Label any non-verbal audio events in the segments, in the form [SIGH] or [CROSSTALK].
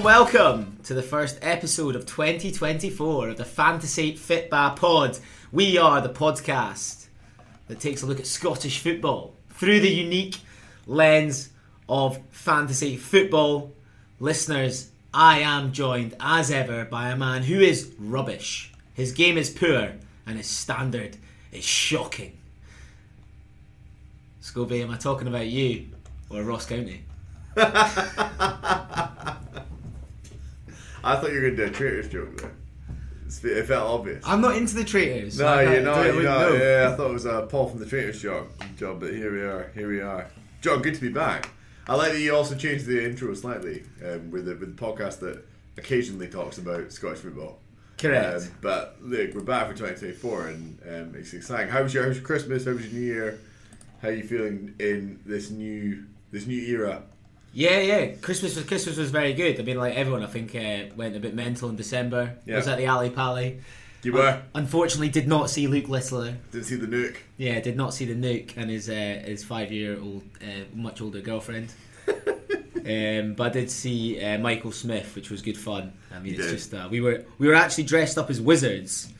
and welcome to the first episode of 2024 of the Fantasy Fitba Pod. We are the podcast that takes a look at Scottish football through the unique lens of fantasy football. Listeners, I am joined as ever by a man who is rubbish. His game is poor and his standard is shocking. Scobie, am I talking about you or Ross County? [LAUGHS] I thought you were going to do a traitors joke there. It felt obvious. I'm not into the traitors. No, you're not. You're not. no. Yeah, I thought it was a Paul from the Traitors job, job, but here we are. Here we are. John, good to be back. I like that you also changed the intro slightly um, with the with the podcast that occasionally talks about Scottish football. Correct. Um, but look, we're back for 2024, and um, it's exciting. How was your How was your Christmas? How was your New Year? How are you feeling in this new this new era? Yeah, yeah. Christmas was Christmas was very good. I mean, like everyone, I think uh, went a bit mental in December. Yeah. Was at the Alley Pally. You were Unfortunately, did not see Luke Littler. didn't see the nuke. Yeah, did not see the Nuke and his uh, his five year old, uh, much older girlfriend. [LAUGHS] um, but I did see uh, Michael Smith, which was good fun. I mean, You it's did. just uh, we were we were actually dressed up as wizards.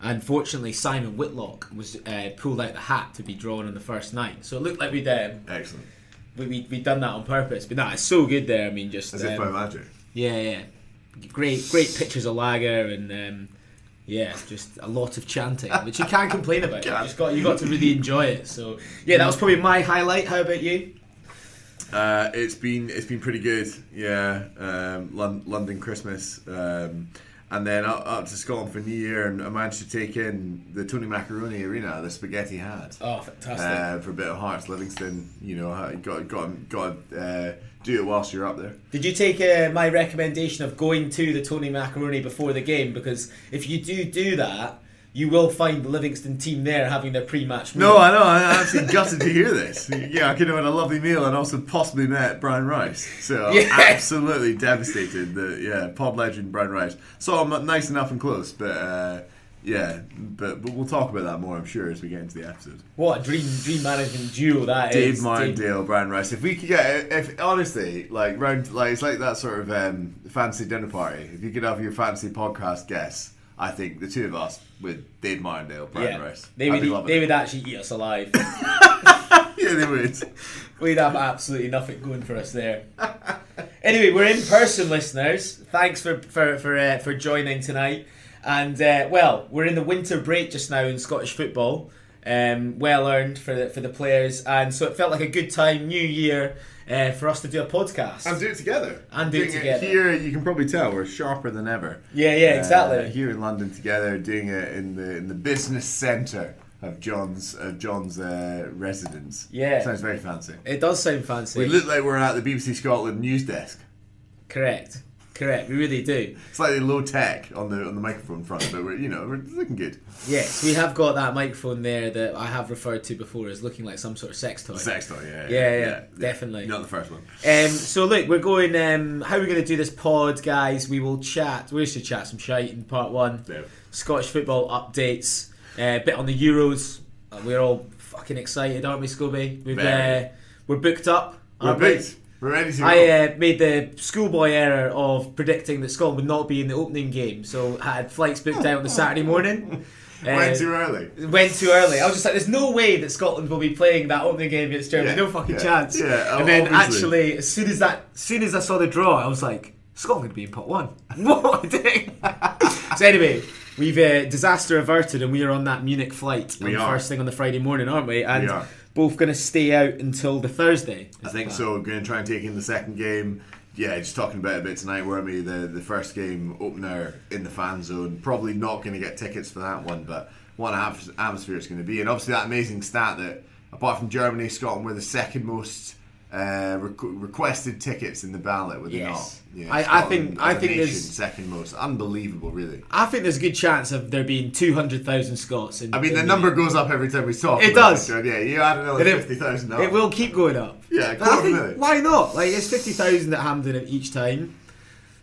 Unfortunately, Simon Whitlock was uh, pulled out the hat to be drawn on the first night, so it looked like we'd um, Excellent. We we we'd done that on purpose. But no, it's so good there. I mean, just As if by um, magic. yeah, yeah, great great pictures of lager and. Um, yeah, just a lot of chanting, which you can't complain about. You just got you got to really enjoy it. So yeah, that was probably my highlight. How about you? Uh, it's been it's been pretty good, yeah. Um, London Christmas, um, and then up, up to Scotland for New Year, and I managed to take in the Tony Macaroni Arena, the Spaghetti had, Oh, fantastic! uh, for a bit of Hearts, Livingston. You know, got got got uh, do it whilst you're up there. Did you take uh, my recommendation of going to the Tony Macaroni before the game? Because if you do do that, you will find the Livingston team there having their pre-match. Meal. No. I know. I'm actually gutted to hear this. Yeah, I could have had a lovely meal and also possibly met Brian Rice. So [LAUGHS] Yeah. absolutely devastated that yeah, pod legend Brian Rice. Saw him nice enough and close, but uh, yeah, but but we'll talk about that more, I'm sure, as we get into the episode. What a dream dream management duo that Dave is. Martindale, Brian Rice. If we could get, if honestly, like round, like it's like that sort of um, fancy dinner party. If you could have your fancy podcast guests, I think the two of us with Dave Martindale, Brian Yeah, Rice, they I'd eat, they would actually eat us alive. [LAUGHS] yeah, they would. [LAUGHS] We'd have absolutely nothing going for us there. anyway, we're in person, listeners. Thanks for for for, uh, for joining tonight. And uh, well, we're in the winter break just now in Scottish football. Um, well earned for the, for the players, and so it felt like a good time, New Year, uh, for us to do a podcast. And do it together. And do it Doing together. Here, you can probably tell we're sharper than ever. yeah, yeah, exactly. Uh, here in London together, doing it in the in the business centre of John's of John's uh, residence. Yeah. sounds very fancy. it does sound fancy. We look like we're at the BBC Scotland news desk. Correct, correct. We really do. Slightly low tech on the on the microphone front, but we're you know we're looking good. Yes, we have got that microphone there that I have referred to before as looking like some sort of sex toy. Sex toy, yeah, Yeah, yeah, definitely. Not the first one. Um, so look, we're going. Um, how are we going to do this pod, guys? We will chat. We should chat some shite in part one. Yeah. Scottish football updates. A bit on the Euros. Uh, we're all fucking excited, aren't we, Scobie? We've uh, we're booked up. We're aren't we? Booked. We're ready to go. I uh, made the schoolboy error of predicting that Scotland would not be in the opening game, so I had flights booked out on the Saturday morning. [LAUGHS] Went Uh, too early. went too early. I was just like, "There's no way that Scotland will be playing that opening game against Germany. Yeah, no fucking yeah, chance." yeah, and then obviously. actually, as soon as that, as soon as I saw the draw, I was like, "Scotland be in pot one." [LAUGHS] what a day! [LAUGHS] so anyway, we've uh, disaster averted, and we are on that Munich flight. We on are. first thing on the Friday morning, aren't we? And We are. Both going to stay out until the Thursday. I think so. Going to try and take in the second game. Yeah, just talking about a bit tonight, we? The the first game opener in the fan zone. Probably not going to get tickets for that one, but what atmosphere it's going to be. And obviously that amazing stat that apart from Germany, Scotland were the second most uh, requ- requested tickets in the ballot, were they Yes. not? Yeah, I- I think- I think nation, there's- second most. Unbelievable, really. I think there's a good chance of there being 200,000 Scots. In, I mean, in the number goes up every time we talk. It does. John. Yeah, you add another it- fifty thousand. It will keep going up. Yeah, think, why not? Like it's fifty thousand at Hampden each time.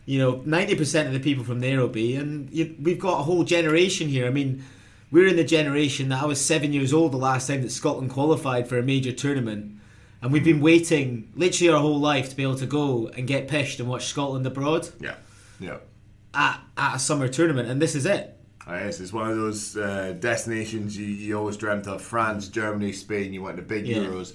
You know, ninety percent of the people from there will be, and you, we've got a whole generation here. I mean, we're in the generation that I was seven years old the last time that Scotland qualified for a major tournament, And we've been waiting literally our whole life to be able to go and get pished and watch Scotland abroad Yeah, yeah. at, at a summer tournament, and this is it. I guess it's one of those uh, destinations you, you always dreamt of: France, Germany, Spain. You went to big Yeah. Euros,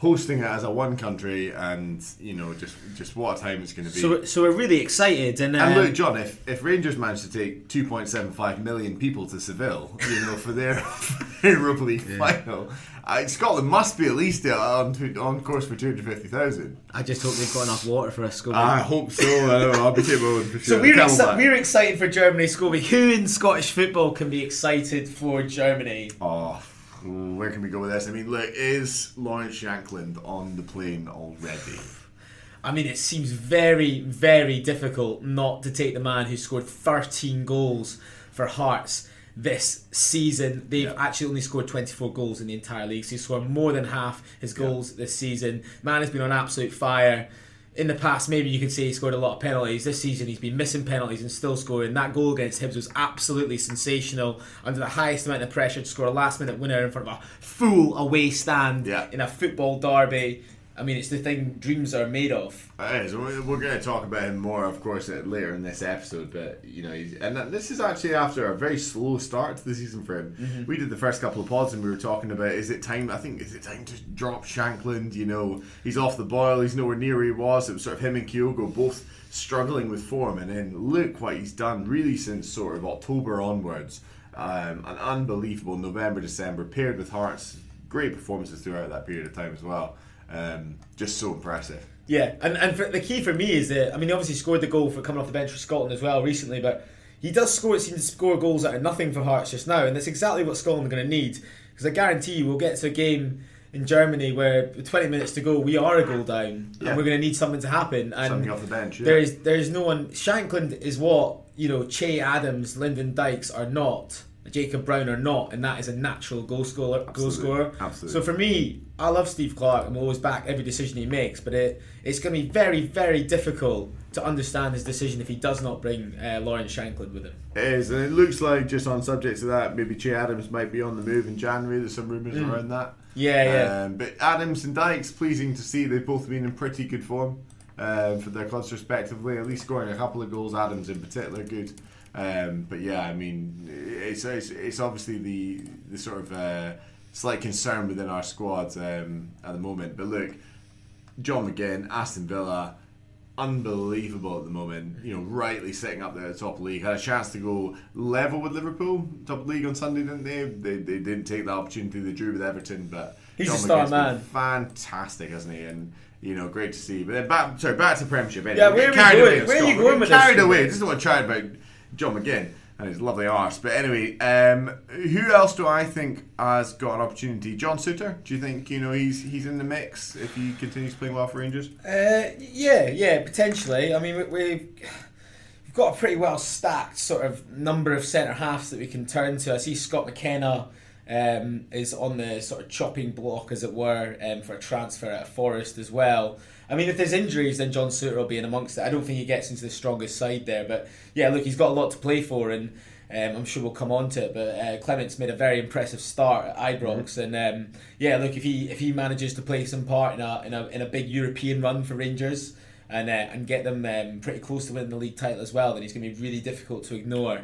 hosting it as a one country, and you know just just what a time it's going to be. So, we're- so we're really excited, and, and um, look, John, if, if Rangers manage to take 2.75 million people to Seville, you know, for their [LAUGHS] Europa League final, uh, Scotland must be at least uh, on on course for 250,000. I just hope they've got enough water for us. Scobie. I hope so. I know, I'll be taking my own for sure. So we're, exci- we're excited for Germany, Scobie. Who in Scottish football can be excited for Germany? Oh, where can we go with this? I mean, look, is Lawrence Shankland on the plane already? [SIGHS] I mean, it seems very, very difficult not to take the man who scored 13 goals for Hearts this season. They've Yeah. actually only scored 24 goals in the entire league, so he's scored more than half his goals this season. Man has been on absolute fire. In the past, maybe you could say he scored a lot of penalties. This season, he's been missing penalties and still scoring. That goal against Hibs was absolutely sensational. Under the highest amount of pressure to score a last-minute winner in front of a full away stand Yeah. in a football derby. I mean, it's the thing dreams are made of. It is. We're going to talk about him more, of course, later in this episode. But you know, he's, and this is actually after a very slow start to the season for him. Mm-hmm. We did the first couple of pods, and we were talking about is it time? I think is it time to drop Shankland? You know, he's off the boil. He's nowhere near where he was. It was sort of him and Kyogo both struggling with form, and then look what he's done really since sort of October onwards. Um, an unbelievable November, December paired with Hearts. Great performances throughout that period of time as well. Um, just so impressive. Yeah, and and for, the key for me is that I mean, he obviously scored the goal for coming off the bench for Scotland as well recently, but he does score. It seems to score goals out of nothing for Hearts just now, and that's exactly what Scotland are going to need. Because I guarantee you, we'll get to a game in Germany where with 20 minutes to go, we are a goal down, Yeah. and we're going to need something to happen. And Something off the bench. Yeah. there is there is no one. Shankland is what you know. Che Adams, Lyndon Dykes are not. Jacob Brown or not, and that is a natural goal scorer. Goal scorer. Absolutely. So for me, I love Steve Clarke. I'm always back every decision he makes, but it it's going to be very very difficult to understand his decision if he does not bring uh, Lawrence Shankland with him. It is, and it looks like just on subject of that, maybe Che Adams might be on the move in January. There's some rumours around that. Yeah, yeah. Um, but Adams and Dykes, pleasing to see they've both been in pretty good form um, for their clubs respectively. At least scoring a couple of goals. Adams in particular, good. Um, but yeah, I mean, it's it's, it's obviously the the sort of uh, slight concern within our squad um, at the moment. But look, John McGinn, Aston Villa, unbelievable at the moment. You know, rightly sitting up there at the top league. Had a chance to go level with Liverpool, top league on Sunday, didn't they? They, they didn't take the opportunity. They drew with Everton, but He's John a star man. fantastic, hasn't he? And you know, great to see. But then back, sorry, back to Premiership. Anyway. Yeah, where are we carried going? away Where are you going with Carried this? away. This is what I chat about John McGinn and his lovely arse. But anyway, um, who else do I think has got an opportunity? John Souttar. Do you think you know he's he's in the mix if he continues playing well for Rangers? Uh, yeah, yeah, potentially. I mean, we, we've we've got a pretty well stacked sort of number of centre halves that we can turn to. I see Scott McKenna um, is on the sort of chopping block, as it were, um, for a transfer at Forest as well. I mean, if there's injuries, then John Souttar will be in amongst it. I don't think he gets into the strongest side there, but yeah, look, he's got a lot to play for, and um, I'm sure we'll come on to it. But uh, Clement's made a very impressive start at Ibrox, and um, yeah, look, if he if he manages to play some part in a in a, in a big European run for Rangers and uh, and get them um, pretty close to winning the league title as well, then he's going to be really difficult to ignore.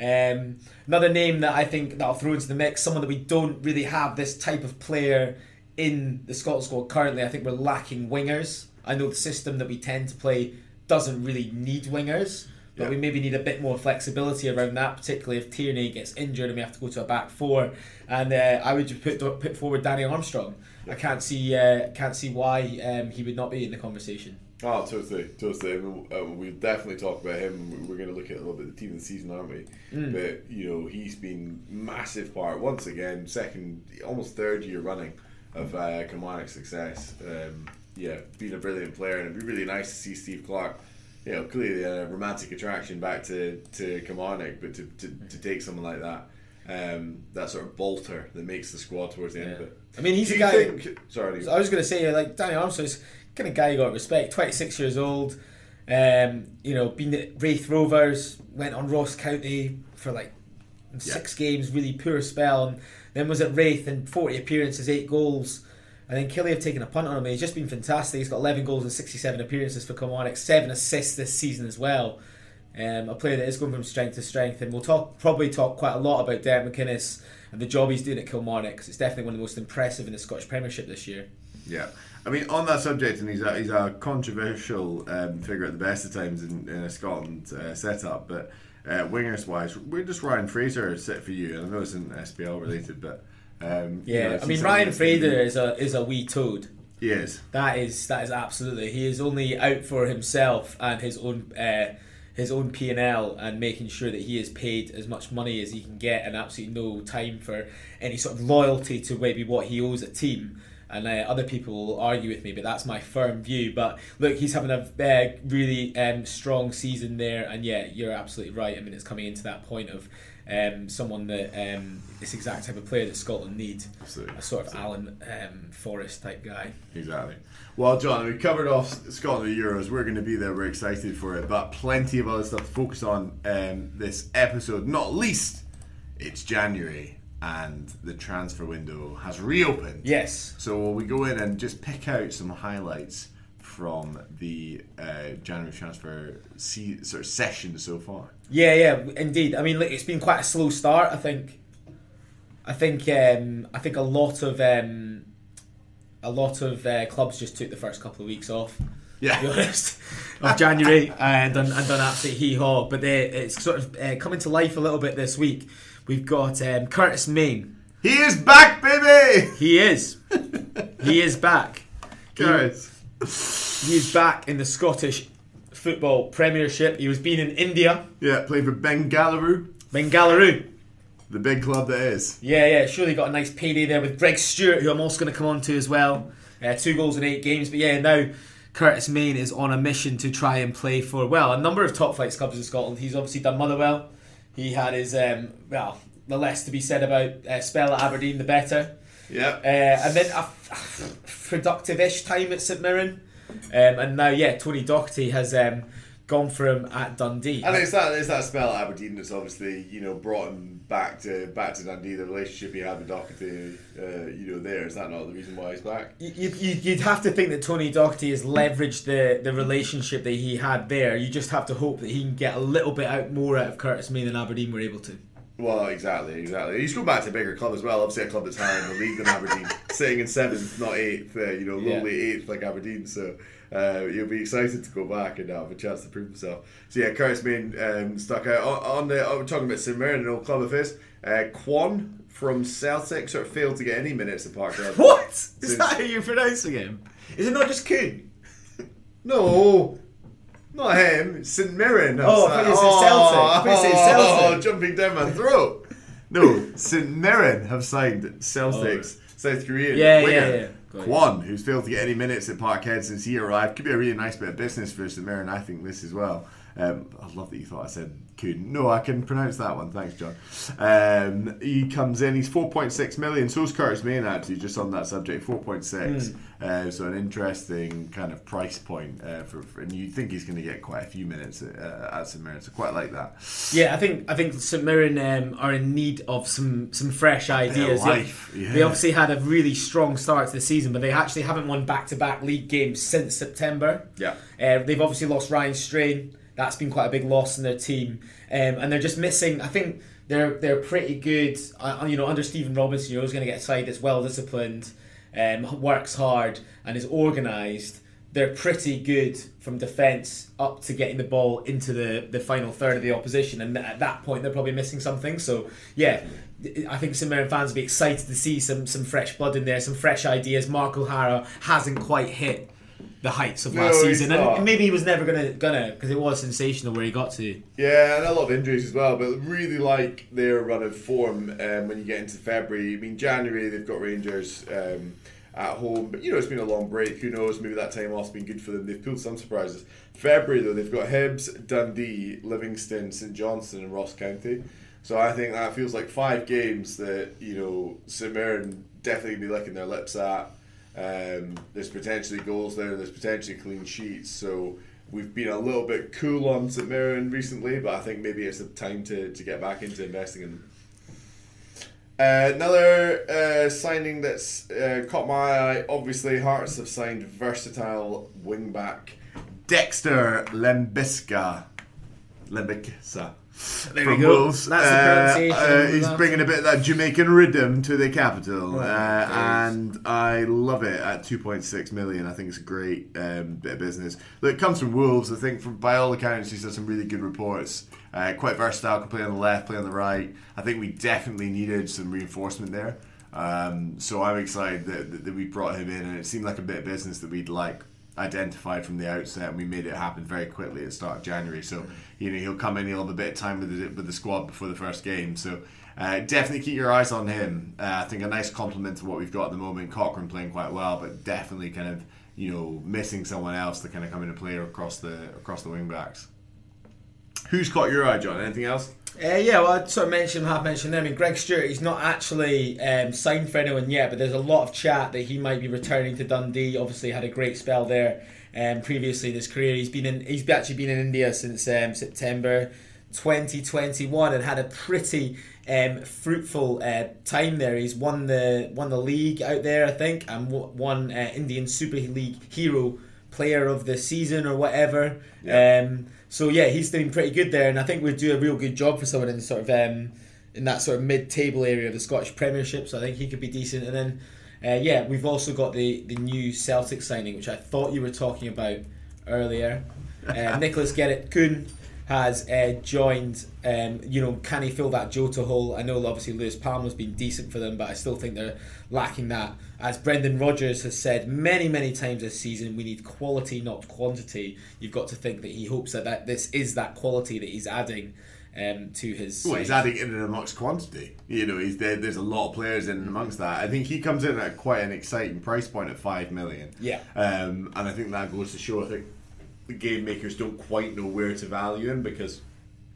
Um, another name that I think that I'll throw into the mix, someone that we don't really have this type of player in the Scotland squad currently. I think we're lacking wingers. I know the system that we tend to play doesn't really need wingers, but Yeah. we maybe need a bit more flexibility around that, particularly if Tierney gets injured and we have to go to a back four. And uh, I would just put put forward Danny Armstrong. I can't see uh, can't see why um, he would not be in the conversation. Oh, totally, totally. I mean, uh, we'll definitely talk about him. We're going to look at a little bit the team of the season, aren't we? But you know, he's been massive part once again, second, almost third year running of uh, Kilmarnock success. Um, yeah, being a brilliant player, and it'd be really nice to see Steve Clarke. You know, clearly a romantic attraction back to to Kilmarnock, but to, to, to take someone like that. Um, that sort of bolter that makes the squad towards the end of it. I mean, he's Do a guy. think- sorry, I was going to say, like Danny Armstrong's kind of guy you got to respect. Twenty six years old, um, you know, been at Raith Rovers, went on Ross County for like six games, really poor spell, and then was at Raith and forty appearances, eight goals. And then Killie have taken a punt on him. He's just been fantastic. He's got 11 goals and 67 appearances for Kilmarnock, seven assists this season as well. Um, a player that is going from strength to strength, and we'll talk probably talk quite a lot about Derek McInnes and the job he's doing at Kilmarnock because it's definitely one of the most impressive in the Scottish Premiership this year. Yeah, I mean on that subject, and he's a, he's a controversial um, figure at the best of times in, in a Scotland uh, setup, but uh, wingers wise, we're just Ryan Fraser sit for you, and I know it's isn't SPL related, but um, Yeah, you know, I mean Ryan Fraser is a is a wee toad. He is. That is that is absolutely. He is only out for himself and his own uh, his own P and L and making sure that he is paid as much money as he can get and absolutely no time for any sort of loyalty to maybe what he owes a team. And uh, other people will argue with me, but that's my firm view. But look, he's having a uh, really um, strong season there, and yeah, you're absolutely right. I mean, it's coming into that point of um, someone that um, this exact type of player that Scotland need, Absolutely. a sort of Alan um, Forrest type guy. Exactly. Well, John, we covered off Scotland the Euros. We're going to be there. We're excited for it, but plenty of other stuff to focus on um, this episode. Not least, it's January and the transfer window has reopened. Yes, So we go in and just pick out some highlights from the uh, January transfer se- sort of session so far. Yeah, yeah, indeed. I mean, look, it's been quite a slow start. I think. I think. Um, I think a lot of um, a lot of uh, clubs just took the first couple of weeks off. To be Yeah. [LAUGHS] honest, of January and done and done absolute hee haw. But they, it's sort of uh, coming to life a little bit this week. We've got um, Curtis Main. He is back, baby! He is. he is back. Guys. He is back in the Scottish football Premiership. He was been in India, Yeah, played for Bengaluru, Bengaluru. the big club that is. Yeah, yeah, surely got a nice payday there with Greg Stewart, who I'm also going to come on to as well. Uh, two goals in eight games. But yeah, now Curtis Main is on a mission to try and play for, well, a number of top flight clubs in Scotland. He's obviously done Motherwell. He had his, um, well, the less to be said about uh, spell at Aberdeen, the better. Yeah. Uh, and then a, productive ish time at St Mirren. Um, and now, yeah, Tony Docherty has um, gone for him at Dundee. And it's that it's that spell at Aberdeen that's obviously you know brought him back to back to Dundee. The relationship he had with Docherty, uh, you know, there is that not the reason why he's back? You- You'd, you'd have to think that Tony Docherty has leveraged the, the relationship that he had there. You just have to hope that he can get a little bit out more out of Curtis Main than Aberdeen were able to. Well, exactly, exactly. He's going back to a bigger club as well. Obviously, a club that's higher in the league than Aberdeen, [LAUGHS] sitting in seventh, not eighth. Uh, you know, Yeah. eighth like Aberdeen. So uh, he'll be excited to go back and have a chance to prove himself. So yeah, Curtis Main um, stuck out on, on the. Oh, we're talking about St Mirren, an old club of his. Uh, Kwon from Celtic sort of failed to get any minutes at Parkhead. What? Is Since- that how you're pronouncing him? Is it not just Kuhn? [LAUGHS] No. Not him, St Mirren. Oh, you said Celtic. You said oh, jumping down my throat. [LAUGHS] No, St Mirren have signed Celtic's South Korean Oh. Yeah, winger, yeah, yeah. Got it. Who's failed to get any minutes at Parkhead since he arrived. Could be a really nice bit of business for St Mirren, I think, this as well. Um, I love that you thought I said couldn't. No, I can pronounce that one. Thanks, John. Um, he comes in. He's four point six million. So, So's Curtis Main actually. Just on that subject, four point six. Hmm. Uh, so an interesting kind of price point uh, for, for, and you think he's going to get quite a few minutes at, uh, at St Mirren. So quite like that. Yeah, I think I think St Mirren um, are in need of some some fresh ideas. They- life, yeah. They obviously had a really strong start to the season, but they actually haven't won back to back league games since September. Yeah. Uh, they've obviously lost Ryan Strain. That's been quite a big loss in their team, um, and they're just missing. I think they're they're pretty good. Uh, you know, under Stephen Robinson, you're always going to get a side that's well disciplined, um, works hard, and is organised. They're pretty good from defence up to getting the ball into the, the final third of the opposition, and at that point they're probably missing something. So yeah, I think St Mirren fans will be excited to see some some fresh blood in there, some fresh ideas. Mark O'Hara hasn't quite hit the heights of No, last season, and maybe he was never gonna gonna because it was sensational where he got to. Yeah, and a lot of injuries as well, but really like their run of form um, when you get into February. I mean, January they've got Rangers um, at home, but you know it's been a long break. Who knows? Maybe that time off's been good for them. They've pulled some surprises. February though, they've got Hibs, Dundee, Livingston, St Johnstone, and Ross County. So I think that feels like five games that you know St Mirren definitely be licking their lips at. Um, there's potentially goals there. There's potentially clean sheets. So we've been a little bit cool on St Mirren recently, but I think maybe it's the time to, to get back into investing in them. Uh, another uh, signing that's uh, caught my eye. Obviously, Hearts have signed versatile wingback Dexter Lembiska. Lembiksa. There from. Wolves. That's the Uh, pronunciation uh, he's that. bringing a bit of that Jamaican rhythm to the capital, Oh, uh, and I love it at 2.6 million. I think it's a great um, bit of business. Look, it comes from Wolves. I think, from by all accounts, he's had some really good reports. Uh, quite versatile, can play on the left, play on the right. I think we definitely needed some reinforcement there. Um, so I'm excited that, that, that we brought him in, and it seemed like a bit of business that we'd like identified from the outset, and we made it happen very quickly at the start of January. So you know he'll come in, he'll have a bit of time with the, with the squad before the first game. So uh, definitely keep your eyes on him. Uh, I think a nice compliment to what we've got at the moment. Cochrane playing quite well, but definitely kind of you know missing someone else to kind of come into play across the across the wing backs. Who's caught your eye, John? Anything else? Uh, yeah, well, I sort of mentioned, have mentioned them. I mean, Greg Stewart, he's not actually um, signed for anyone yet, but there's a lot of chat that he might be returning to Dundee. Obviously, had a great spell there um, previously in his career. He's been in, he's actually been in India since um, September 2021 and had a pretty um, fruitful uh, time there. He's won the won the league out there, I think, and won uh, Indian Super League Hero Player of the Season or whatever. Yeah. Um, so yeah, he's doing pretty good there, and I think we'd do a real good job for someone in sort of um, in that sort of mid-table area of the Scottish Premiership. So I think he could be decent. And then uh, yeah, we've also got the the new Celtic signing, which I thought you were talking about earlier. Uh, [LAUGHS] Nicholas Gerrit Kuhn has uh, joined. Um, you know, can he fill that Jota hole? I know obviously Luis Palma's been decent for them, but I still think they're lacking that. As Brendan Rodgers has said many, many times this season, we need quality, not quantity. You've got to think that he hopes that, that this is that quality that he's adding um, to his. Well, he's adding in and amongst quantity. You know, he's there. There's a lot of players in and amongst that. I think he comes in at quite an exciting price point at five million. Yeah. Um, and I think that goes to show. I think the game makers don't quite know where to value him because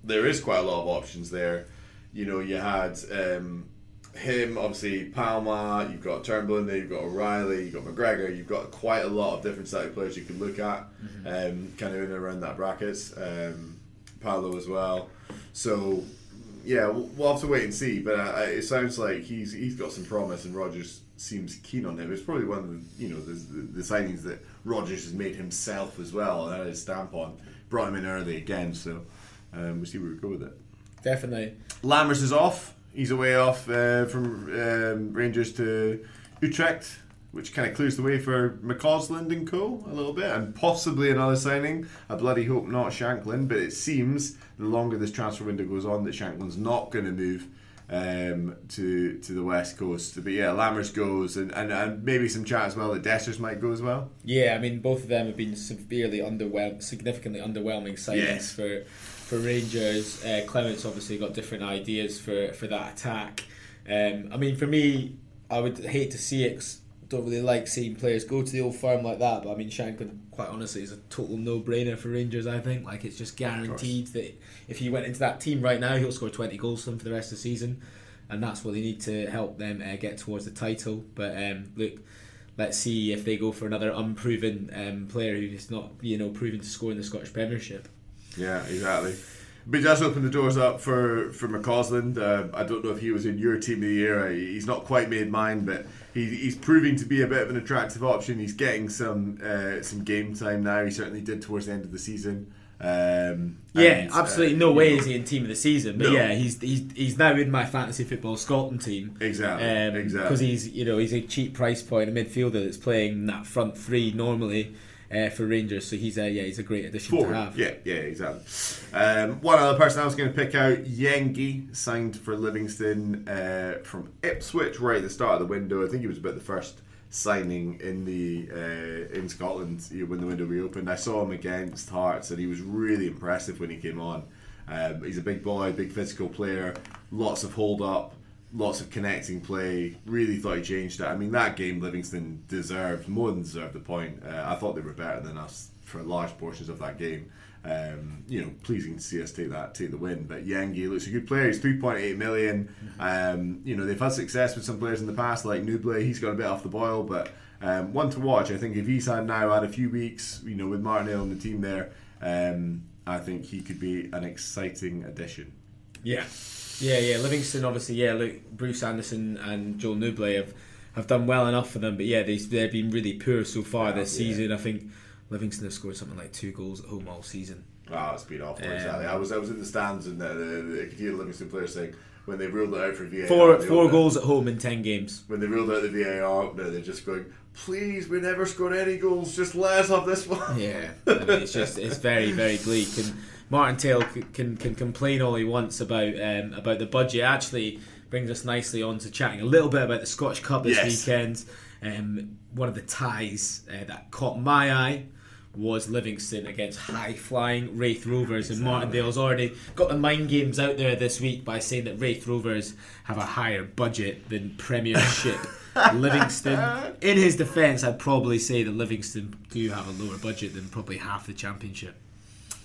there is quite a lot of options there. You know, you had um, him, obviously Palma, You've got Turnbull in there. You've got O'Riley. You've got McGregor. You've got quite a lot of different set of players you can look at, um, kind of in and around that bracket. Um, Paulo as well. So yeah, we'll, we'll have to wait and see. But uh, it sounds like he's he's got some promise, and Rodgers seems keen on him. It's probably one of the you know the, the, the signings that Rodgers has made himself as well, and had his stamp on. Brought him in early again, so um, we'll see where we go with it. Definitely. Lammers is off. He's away off uh, from um, Rangers to Utrecht, which kind of clears the way for McCausland and co. a little bit, and possibly another signing. I bloody hope not Shankland, but it seems the longer this transfer window goes on, that Shankland's not going to move um, to to the west coast. But yeah, Lammers goes, and, and, and maybe some chat as well that Dessers might go as well. Yeah, I mean both of them have been severely underwhelmed, significantly underwhelming signings Yes. for for Rangers. Uh, Clement's obviously got different ideas for for that attack. Um, I mean, for me, I would hate to see it. 'cause don't really like seeing players go to the old firm like that. But I mean, Shankland, quite honestly, is a total no-brainer for Rangers. I think like it's just guaranteed that if he went into that team right now, he'll score twenty goals for them for the rest of the season, and that's what they need to help them uh, get towards the title. But um, look, let's see if they go for another unproven um, player who's not you know proven to score in the Scottish Premiership. Yeah, exactly. But it does open the doors up for for McCausland. Uh, I don't know if he was in your team of the year. He's not quite made mine, but he, he's proving to be a bit of an attractive option. He's getting some uh, some game time now. He certainly did towards the end of the season. Um, Yeah, and, uh, absolutely no way know, is he in team of the season. But No. yeah, he's, he's he's now in my fantasy football Scotland team. Exactly, Because exactly. Because he's you know he's a cheap price point, a midfielder that's playing that front three normally uh, for Rangers. So he's a yeah he's a great addition Forward. to have. Yeah, yeah, exactly. Um, one other person I was going to pick out, Yengi, signed for Livingston uh, from Ipswich right at the start of the window. I think he was about the first signing in the uh, in Scotland when the window reopened. I saw him against Hearts, and he was really impressive when he came on. Um, he's a big boy, big physical player, lots of hold up. Lots of connecting play. Really thought he changed it. I mean, that game Livingston deserved more than deserved the point. Uh, I thought they were better than us for large portions of that game. Um, you know, pleasing to see us take that, take the win. But Yengi looks a good player. He's three point eight million. Um, you know, they've had success with some players in the past, like Nouble. He's got a bit off the boil, but um, one to watch. I think if he's had now had a few weeks, you know, with Martindale on the team there, um, I think he could be an exciting addition. Yeah. Yeah, yeah. Livingston, obviously, yeah. Look, Bruce Anderson and Joel Nouble have, have done well enough for them, but yeah, they, they've been really poor so far this yeah. season. I think Livingston have scored something like two goals at home all season. Oh, it's been awful. Um, exactly. I was I was in the stands and uh, I could hear the Livingston players saying when they ruled it out for VAR. Four four it- goals at home in ten games. When they ruled out the VAR, opener, they're just going, "Please, we never scored any goals. Just let us have this one." Yeah, I mean, it's just it's very very bleak. And Martindale c- can can complain all he wants about um, about the budget. Actually, brings us nicely on to chatting a little bit about the Scottish Cup this Yes. weekend. Um, one of the ties uh, that caught my eye was Livingston against high flying Raith Rovers, and Martindale's already got the mind games out there this week by saying that Raith Rovers have a higher budget than Premiership. [LAUGHS] Livingston, in his defence, I'd probably say that Livingston do have a lower budget than probably half the Championship.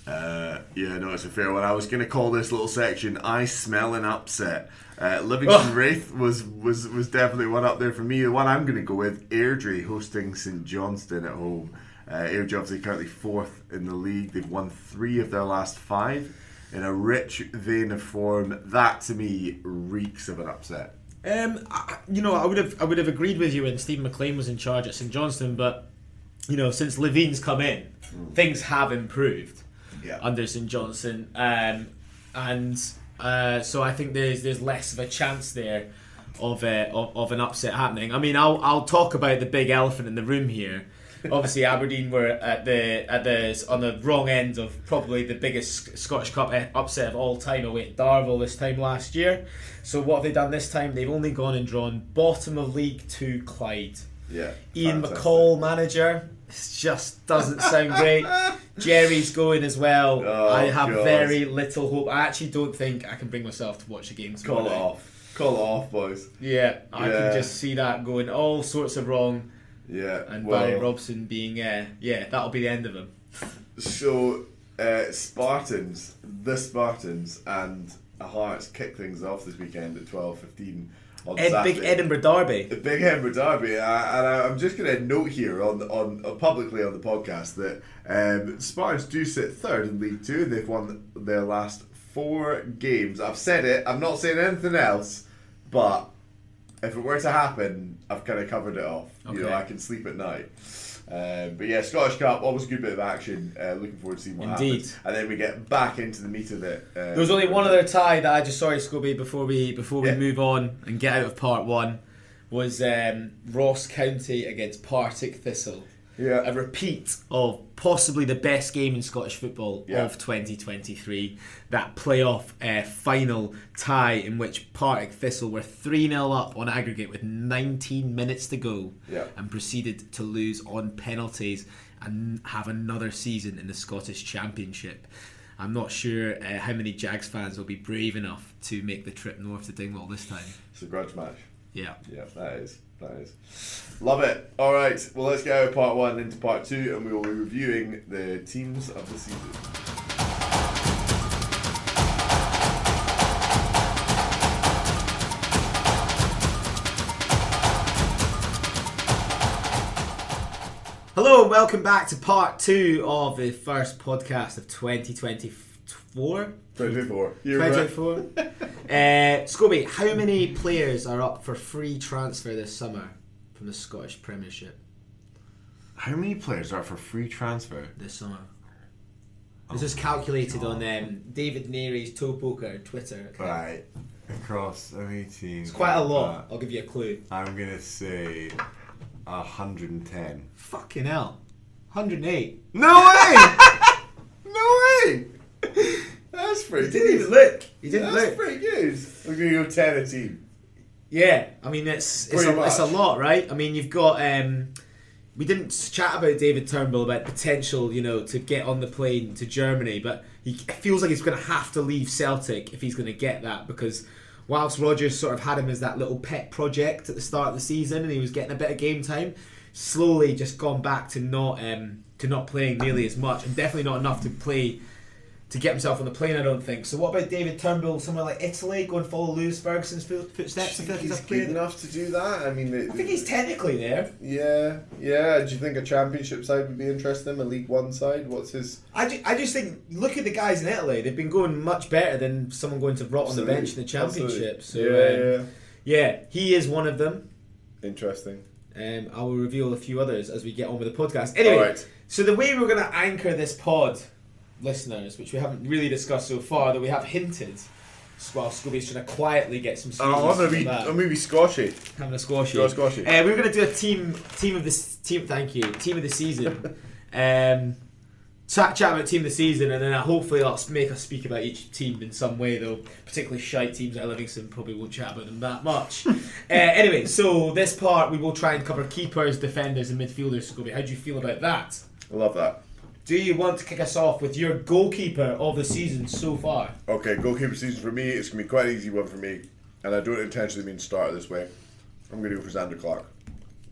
Uh, yeah, no, it's a fair one. I was going to call this little section "I smell an upset." Uh, Livingston Ugh. Raith was, was was definitely one up there for me. The one I'm going to go with Airdrie hosting St Johnstone at home. Uh, Airdrie obviously currently fourth in the league. They've won three of their last five in a rich vein of form. That to me reeks of an upset. Um, I, you know, I would have I would have agreed with you when Steve McLean was in charge at St Johnstone, but you know, since Levein's come in, things have improved Yeah. under St Johnstone, um, and uh, so I think there's there's less of a chance there of, uh, of of an upset happening. I mean, I'll I'll talk about the big elephant in the room here. Obviously, [LAUGHS] Aberdeen were at the at the on the wrong end of probably the biggest Scottish Cup eh, upset of all time away at Darvel this time last year. So what have they done this time? They've only gone and drawn bottom of League Two Clyde. Yeah. Ian fantastic. McCall manager. It just doesn't sound great. Jerry's going as well. Oh, I have God. very little hope. I actually don't think I can bring myself to watch the game. Call it off. Call it off, boys. Yeah, I Yeah. can just see that going all sorts of wrong, Yeah. and well, Barry Robson being, uh, yeah, that'll be the end of him. So, uh, Spartans, the Spartans, and Hearts kick things off this weekend at twelve fifteen on Ed, Saturday. big Edinburgh Derby. The Big Edinburgh Derby, I- and I- I'm just going to note here on on uh, publicly on the podcast that um, Spartans do sit third in League Two. They've won their last four games. I've said it. I'm not saying anything else, but if it were to happen, I've kind of covered it off. You know, I can sleep at night. Um, but yeah, Scottish Cup, always a good bit of action. Uh, looking forward to seeing what Indeed. happens. And then we get back into the meat of it. Uh, There was only one other tie that I just sorry, Scobie, before we before we Yeah. move on and get out of part one, was um, Ross County against Partick Thistle. Yeah. A repeat of possibly the best game in Scottish football Yeah. of 2023. That playoff uh, final tie in which Partick Thistle were 3 0 up on aggregate with 19 minutes to go Yeah. and proceeded to lose on penalties and have another season in the Scottish Championship. I'm not sure uh, how many Jags fans will be brave enough to make the trip north to Dingwall this time. It's a grudge match. Yeah. Yeah, that is. That is. Love it. All right, well, let's get out of part one into part two, and we will be reviewing the teams of the season. Hello and welcome back to part two of the first podcast of 2024. 24. You're right. [LAUGHS] uh, Scobie, how many players are up for free transfer this summer from the Scottish Premiership How many players are up for free transfer? this summer? This is calculated on um, David Neary's Toe Poker Twitter. account. Right. Across many teams? It's quite a lot. I'll give you a clue. I'm gonna say hundred and ten. Fucking hell. 108. No way! [LAUGHS] no way! That's pretty He didn't even look. He didn't That's look. pretty good. We're going to go 10 a team. Yeah, I mean it's it's a, it's a lot, right? I mean you've got um, we didn't chat about David Turnbull about potential, you know, to get on the plane to Germany, but he it feels like he's going to have to leave Celtic if he's going to get that because whilst Rodgers sort of had him as that little pet project at the start of the season and he was getting a bit of game time, slowly just gone back to not um, to not playing nearly as much and definitely not enough to play to get himself on the plane. I don't think. So what about David Turnbull, somewhere like Italy, go and follow Lewis Ferguson's footsteps? I like he's good enough to do that. I mean, the, I think he's technically there. yeah, yeah. Do you think a championship side would be interesting? A League One side? What's his? I, ju- I just think look at the guys in Italy. They've been going much better than someone going to rot on the bench in the championship. So yeah, um, yeah, yeah, he is one of them. interesting. Um, I will reveal a few others as we get on with the podcast. Anyway, Alright. so the way we're going to anchor this pod, listeners, which we haven't really discussed so far, that we have hinted, while Scooby's trying to quietly get some Oh, I'm gonna be, I'm gonna be Scotchy. having a squashy. Go Scotchy. Uh, we're going to do a team team of this team. Thank you, team of the season. [LAUGHS] um, chat chat about team of the season, and then hopefully I'll make us speak about each team in some way. Though particularly shite teams like Livingston probably won't chat about them that much. [LAUGHS] uh, anyway, so this part we will try and cover keepers, defenders, and midfielders. Scooby, how do you feel about that? I love that. Do you want to kick us off with your goalkeeper of the season so far? Okay, goalkeeper season for me. It's gonna be quite an easy one for me, and I don't intentionally mean to start this way. I'm gonna go for Zander Clark.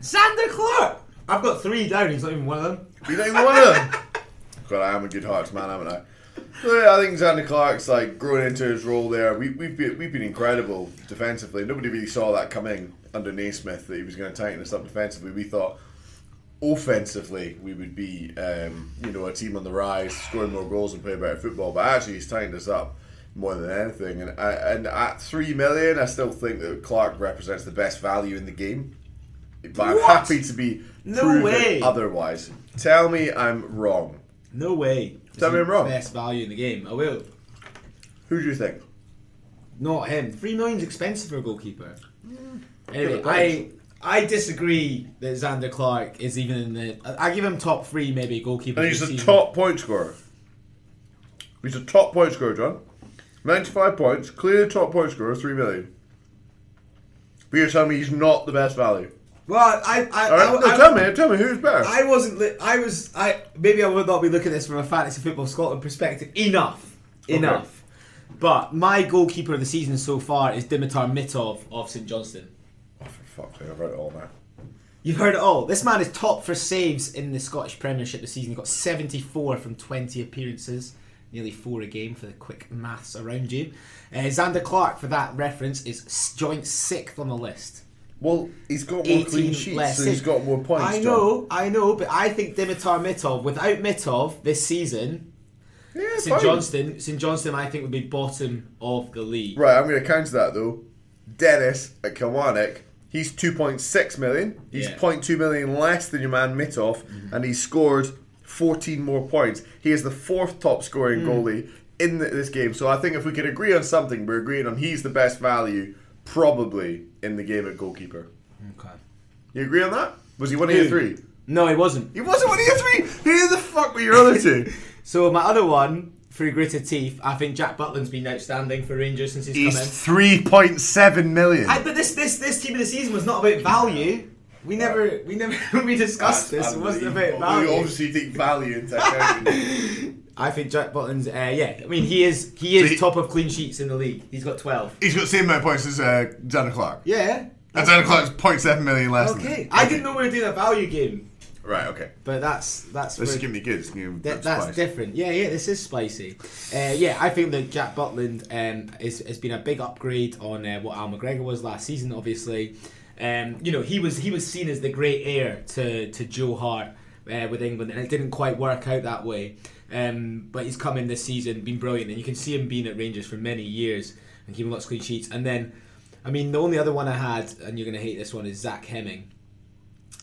Zander Clark. I've got three down. He's not even one of them. You not even one of them. [LAUGHS] God, I am a good Hearts man, haven't I? Well, yeah, I think Zander Clark's like growing into his role there. We, we've been, we've been incredible defensively. Nobody really saw that coming under Naismith that he was going to tighten us up defensively. We thought offensively we would be, um, you know, a team on the rise, scoring more goals and playing better football. But actually, he's tightened us up more than anything. And I, and at three million, I still think that Clark represents the best value in the game. But I'm happy to be No proven way. otherwise. Tell me I'm wrong. No way. Tell me I'm wrong. Best value in the game. I will. Who do you think? Not him. Three million's expensive for a goalkeeper. Anyway, I. I disagree that Zander Clark is even in the. I I give him top three, maybe goalkeeper. And he's the a top point scorer. He's a top point scorer, John. 95 points, clear top point scorer, 3 million. But you're telling me he's not the best value. Well, I I, All right, I, no, I, tell me, tell me who's better. I wasn't. Li- I was. I maybe I would not be looking at this from a fantasy football Scotland perspective. Enough, enough. But my goalkeeper of the season so far is Dimitar Mitov of St Johnstone. For I've read it all now. You've heard it all. This man is top for saves in the Scottish Premiership this season. He got 74 from 20 appearances, nearly four a game for the quick maths around you. Uh, Zander Clark, for that reference, is joint sixth on the list. Well, he's got more 18 clean sheets, less so he's got more points. I John. know, I know, but I think Dimitar Mitov, without Mitov this season, Yeah, St fine. Johnston, St Johnstone, I think would be bottom of the league. Right, I'm going to counter that though. Dennis at Kilmarnock, he's 2.6 million. He's Yeah. Mm-hmm. 0.2 million less than your man Mitov, and he scored 14 more points. He is the fourth top scoring Mm. goalie in the, this game. So I think if we could agree on something, we're agreeing on he's the best value probably in the game at goalkeeper. Okay. You agree on that? Was he one of your three? No, he wasn't. He wasn't one of your three. Who the fuck were your other two? [LAUGHS] So my other one, for gritted teeth, I think Jack Butland's been outstanding for Rangers since he's, He's come in. three point seven million. I, but this this this team of the season was not about value. We never we never [LAUGHS] we discussed this. It wasn't about Well, you value. obviously think value into account. [LAUGHS] I think Jack Butland's uh, yeah. I mean he is he is So he- top of clean sheets in the league. He's got twelve. He's got the same amount of points as uh, Zander Clark. Yeah. And Zander Clark's 0.7 million less than Okay. him. I didn't know we were doing a value game, Right, okay. but that's that's This is for- to be good. It's gonna be That, that's spice. different. Yeah, yeah, this is spicy. Uh, yeah, I think that Jack Butland um, is, has been a big upgrade on uh, what Al McGregor was last season. Obviously, um, you know he was he was seen as the great heir to to Joe Hart uh, with England, and it didn't quite work out that way. Um, but he's come in this season, been brilliant, and you can see him being at Rangers for many years and keeping lots of clean sheets. And then, I mean, the only other one I had, and you're going to hate this one, is Zach Hemming.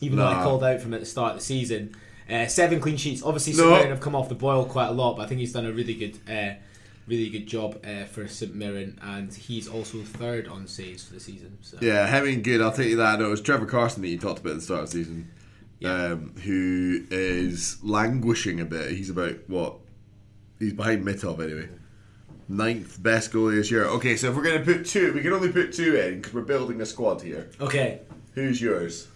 Even though I called out from at the start of the season, uh, seven clean sheets. Obviously. St Mirren have come off the boil quite a lot, but I think he's done a really good, uh, really good job uh, for St Mirren, and he's also third on saves for the season. So. Yeah, Hemming good. I'll take you that. No, it was Trevor Carson that you talked about at the start of the season, Yeah. um, who is languishing a bit. He's about what? He's behind Mitov anyway. Ninth best goalie this year. Okay, so if we're going to put two, we can only put two in because we're building a squad here. Okay, Who's yours?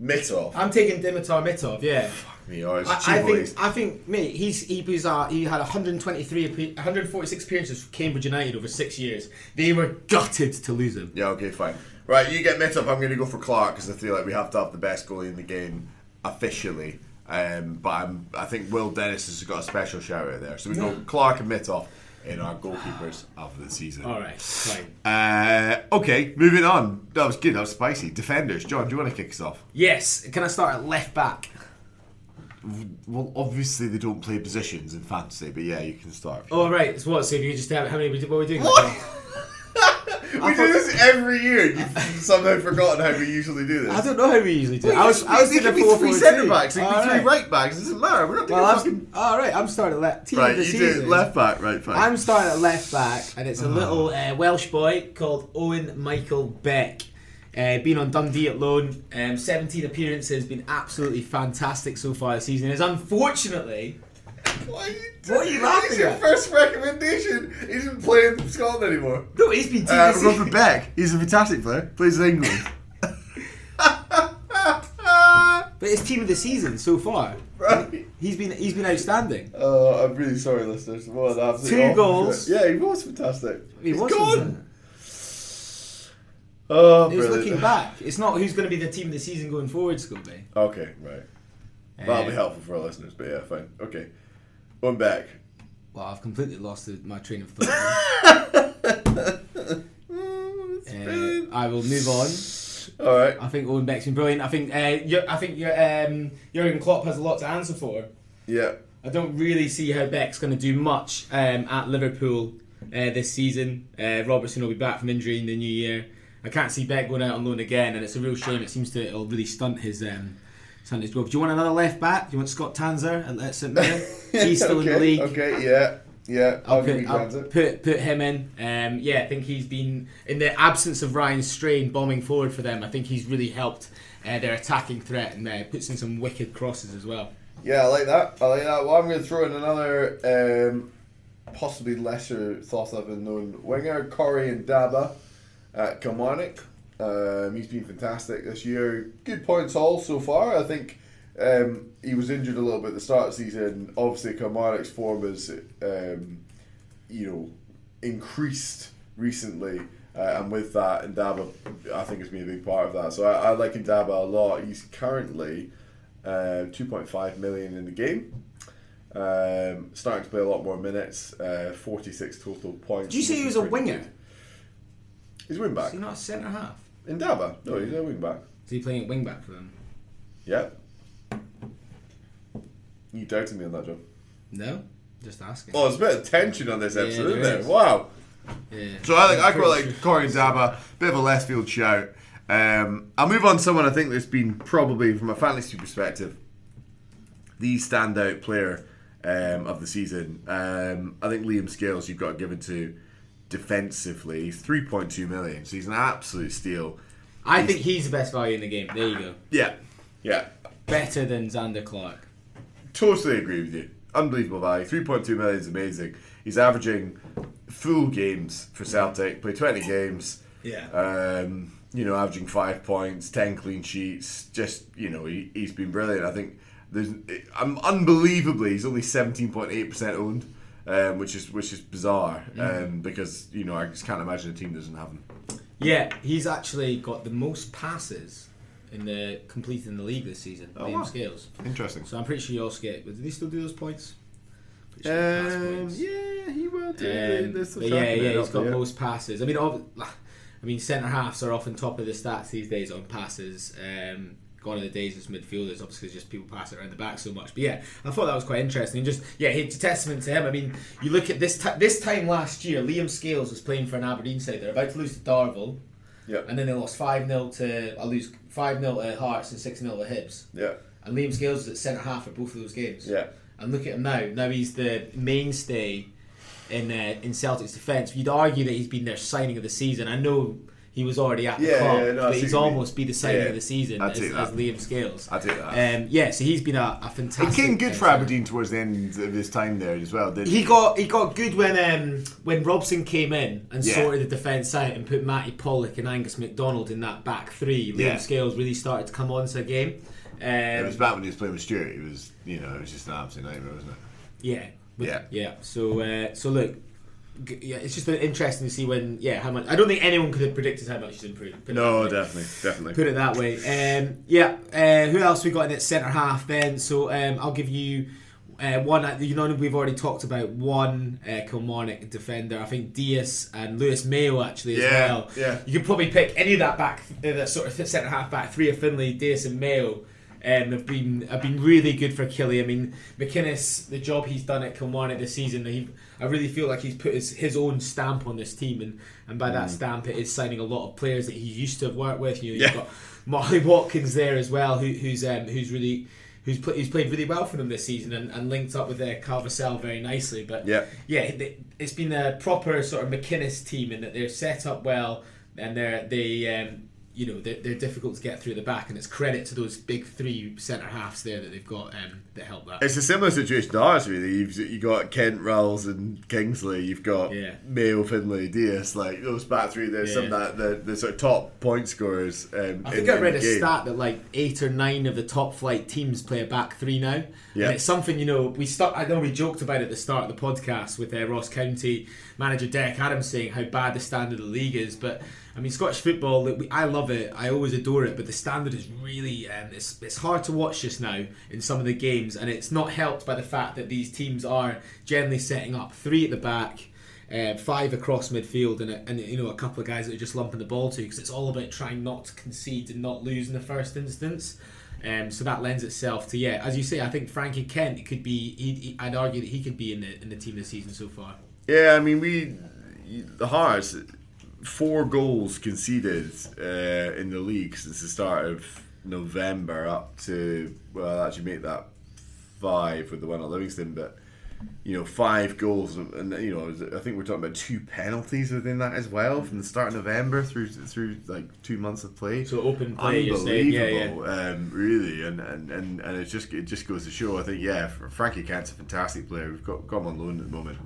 Mitov. I'm taking Dimitar Mitov. Yeah. Fuck me, it's I, I think I think mate, he's he was uh, he had 123 146 appearances for Cambridge United over six years. They were gutted to lose him. Yeah, okay, fine. Right, you get Mitov. I'm going to go for Clark because I feel like we have to have the best goalie in the game officially. Um, but I'm, I think Will Dennis has got a special shout out there. So we go Clark and Mitov in our goalkeepers of the season. All right, fine. Uh, okay, moving on. That was good. That was spicy. Defenders. John, do you want to kick us off? Yes, can I start at left back? Well, obviously they don't play positions in fantasy, but yeah, you can start. Oh, right. So what? So if you just have how many? What are we doing? [LAUGHS] we do this every year. You've [LAUGHS] somehow forgotten how we usually do this. I don't know how we usually do. it. Wait, I was, I was it could a be four three centre backs, it could be three right. backs. It doesn't matter. We're not doing Well, fucking. all right. I'm starting at left. Team Right, of the you season. do left back, right? Fine. I'm starting at left back, and it's a little uh, Welsh boy called Owen Michael Beck. Uh, been on Dundee at loan, um, 17 appearances, been absolutely fantastic so far this season. Is unfortunately, Why are you What are you laughing It's your at? first recommendation. He isn't playing for Scotland anymore. no, he's been uh, of. Robert [LAUGHS] Beck. He's a fantastic player. Plays in England. [LAUGHS] [LAUGHS] but it's team of the season so far. right. He's been he's been outstanding. Oh, I'm really sorry, listeners. What an absolute Two goals. shit. Yeah, he was fantastic. He He's was gone. Oh, It was looking back. It's not who's going to be the team of the season going forward, Scobie. Okay, right. That'll be Uh, helpful for our listeners, but yeah, fine. Okay. One back. Well, I've completely lost my train of thought. [LAUGHS] Uh, I will move on. All right. I think Owen Beck's been brilliant. I think uh, I think um, Jurgen Klopp has a lot to answer for. Yeah. I don't really see how Beck's going to do much um, at Liverpool uh, this season. Uh, Robertson will be back from injury in the new year. I can't see Beck going out on loan again, and it's a real shame. It seems to it'll really stunt his um, growth. Do you want another left back? Do you want Scott Tanser at St Mirren? [LAUGHS] He's still okay, in the league. Okay, yeah. Yeah, I'll, I'll put, I'll put put him in. Um, yeah, I think he's been in the absence of Ryan Strain bombing forward for them. I think he's really helped uh, their attacking threat and uh, puts in some wicked crosses as well. Yeah, I like that. I like that. Well, I'm going to throw in another um, possibly lesser thought of and known winger, Corey Ndaba at Kilmarnock. Um, he's been fantastic this year. Good points all so far. I think um, he was injured a little bit at the start of the season. Obviously, Kilmarnock's form has, um, you know, increased recently. Uh, and with that, Ndaba, I think has been a big part of that. So I, I like Ndaba a lot. He's currently uh, 2.5 million in the game. Um, starting to play a lot more minutes. Uh, 46 total points. Did you say he was a winger? good. He's a wing back. Is he not a centre half? Ndaba? No, he's a wing back. Is he playing at wing back for them? Yeah. You doubted me on that, John. No, just asking. Oh, there's a bit of tension on this Yeah, episode, there isn't there? is. Wow. Yeah. So I think I Pretty quite like Corey Zaba, bit of a left field shout. Um, I'll move on to someone I think that's been probably from a fantasy perspective the standout player um, of the season. Um, I think Liam Scales you've got to give it to defensively. He's three point two million, so he's an absolute steal. I think he's the best value in the game. There you go. Yeah, Yeah. Better than Zander Clark. totally agree with you. Unbelievable value. Three point two million is amazing. He's averaging full games for Celtic. play twenty games. Yeah. Um, you know, averaging five points, ten clean sheets. Just you know, he, he's been brilliant. I think there's, I'm unbelievably, he's only seventeen point eight percent owned, um, which is which is bizarre. Um, because you know, I just can't imagine a team doesn't have him. Yeah, he's actually got the most passes in the completed in the league this season. Oh, Liam wow. Scales. Interesting. So I'm pretty sure you also get. But do he still do those points? Sure Um, points. yeah, he will do. Um, but yeah, yeah, he's got there. most passes. I mean, [LAUGHS] I mean, centre halves are often top of the stats these days on passes. Um, gone are the days as midfielders, obviously, just people pass it around the back so much. But yeah, I thought that was quite interesting. And just yeah, it's a testament to him. I mean, you look at this ti this time last year, Liam Scales was playing for an Aberdeen side. They're about to lose to Darvel, Yeah. and then they lost five 0 to I lose five 0 to Hearts and six 0 to Hibs. Yeah. And Liam Scales was at centre half for both of those games. Yeah. And look at him now. Now he's the mainstay in uh, in Celtic's defence. You'd argue that he's been their signing of the season. I know he was already at the Yeah, club, yeah, no, but he's what you mean. almost be the signing Yeah, of the season as, as. Liam Scales. I take that. Um, yeah, so he's been a, a fantastic. He came good for Aberdeen towards the end of his time there as well, didn't He got he got good when um, when Robson came in and sorted the defence out and put Matty Pollock and Angus McDonald in that back three. Liam Yeah. Scales really started to come onto the game. Um, It was back when he was playing with Stuart. It was, you know, it was just an absolute nightmare, wasn't it? Yeah. With- Yeah. Yeah. So uh, so look, yeah, it's just been interesting to see when yeah how much. I don't think anyone could have predicted how much he's improved. No, definitely, definitely. Put it that way. Um, yeah. Uh, who else we got in at centre half then? So um, I'll give you. Uh, one, you know, we've already talked about one uh, Kilmarnock defender. I think Diaz and Lewis Mayo actually as Yeah, well. yeah. You could probably pick any of that back, uh, that sort of centre half back three of Findlay, Diaz and Mayo. Um, have been have been really good for Killy. I mean, McInnes, the job he's done at Kilmarnock this season, he, I really feel like he's put his, his own stamp on this team, and, and by Mm. that stamp, it is signing a lot of players that he used to have worked with. You know, Yeah. you've got Marley Watkins there as well, who, who's um, who's really who's who's played really well for them this season and, and linked up with uh, Kyle Vassell very nicely. But Yeah. yeah, they- it's been a proper sort of McInnes team in that they're set up well and they're they um, you know they're, they're difficult to get through the back, and it's credit to those big three centre halves there that they've got um, that help that. It's a similar situation to ours, really. You've you got Kent, Rowles, and Kingsley. You've got Yeah. Mayo, Findlay, Diaz. Like those back three, there's some Yeah. that the, the sort of top point scorers. Um, I think in, I read a game. stat that like eight or nine of the top flight teams play a back three now. Yeah. And it's something, you know, we start I know we joked about it at the start of the podcast with uh, Ross County manager Derek Adams saying how bad the standard of the league is, but I mean Scottish football, we, I love it, I always adore it, but the standard is really um, it's it's hard to watch just now in some of the games, and it's not helped by the fact that these teams are generally setting up three at the back. Uh, five across midfield and, a, and you know a couple of guys that are just lumping the ball to because it's all about trying not to concede and not lose in the first instance. Um, so that lends itself to yeah, as you say, I think Frankie Kent could be. He, he, I'd argue that he could be in the in the team this season so far. Yeah, I mean, we the Hearts four goals conceded uh, in the league since the start of November up to well, actually make that five with the one at Livingston, but you know, five goals and you know, I think we're talking about two penalties within that as well from the start of November through through like two months of play. So open play, Unbelievable, yeah, Um, really, and, and, and, and it just it just goes to show. I think yeah, Frankie Kent's a fantastic player. We've got got him on loan at the moment.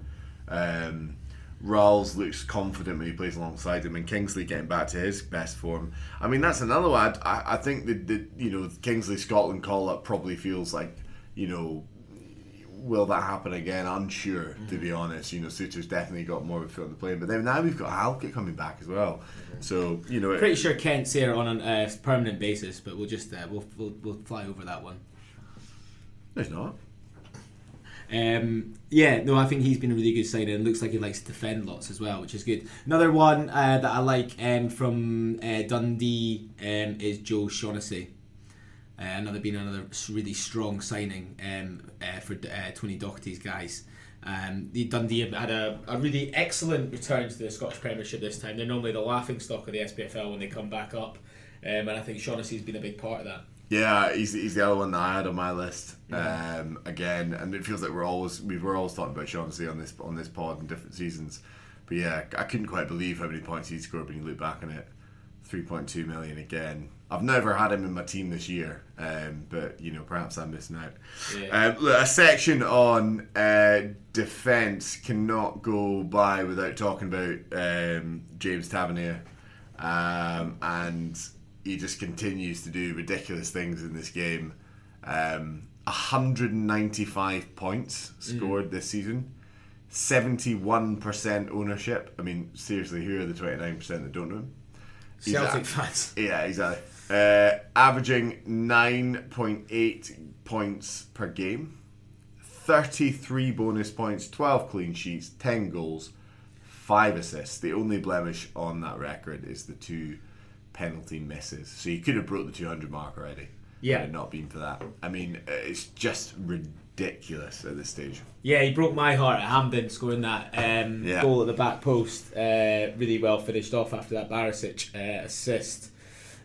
Um, Rowles looks confident when he plays alongside him, and Kingsley getting back to his best form. I mean, that's another one. I, I think that the you know Kingsley Scotland call up probably feels like you know will that happen again? Unsure, to be honest. You know, Souttar's definitely got more of a foot on the plane, but then now we've got Halkett coming back as well. So you know, it- Pretty sure Kent's here on a uh, permanent basis, but we'll just uh, we'll, we'll we'll fly over that one. there's not. Um, yeah, no, I think he's been a really good signing. and looks like he likes to defend lots as well, which is good. Another one uh, that I like um, from uh, Dundee um, is Joe Shaughnessy. Uh, another been another really strong signing um, uh, for uh, Tony Docherty's guys. Um, the Dundee have had a, a really excellent return to the Scottish Premiership this time. They're normally the laughing stock of the SPFL when they come back up, um, and I think Shaughnessy's been a big part of that. Yeah, he's, he's the other one that I had on my list. Um, again, and it feels like we're always we were always talking about Shaughnessy on this on this pod in different seasons. But yeah, I couldn't quite believe how many points he scored when you look back on it. Three point two million again. I've never had him in my team this year, um, but you know perhaps I'm missing out. Yeah. Um, look, a section on uh, defence cannot go by without talking about um, James Tavernier, um, and he just continues to do ridiculous things in this game. Um, 195 points scored this season, 71% ownership. I mean, seriously, who are the 29% that don't know him? He's Celtic fans. [LAUGHS] yeah, exactly. Uh, averaging 9.8 points per game, 33 bonus points, 12 clean sheets, 10 goals, 5 assists. The only blemish on that record is the two penalty misses. So you could have broke the 200 mark already. Yeah. Had it not been for that. I mean, uh, it's just ridiculous at this stage. Yeah, he broke my heart at Hampden scoring that um, Yeah. goal at the back post. Uh, really well finished off after that Barisic uh, assist.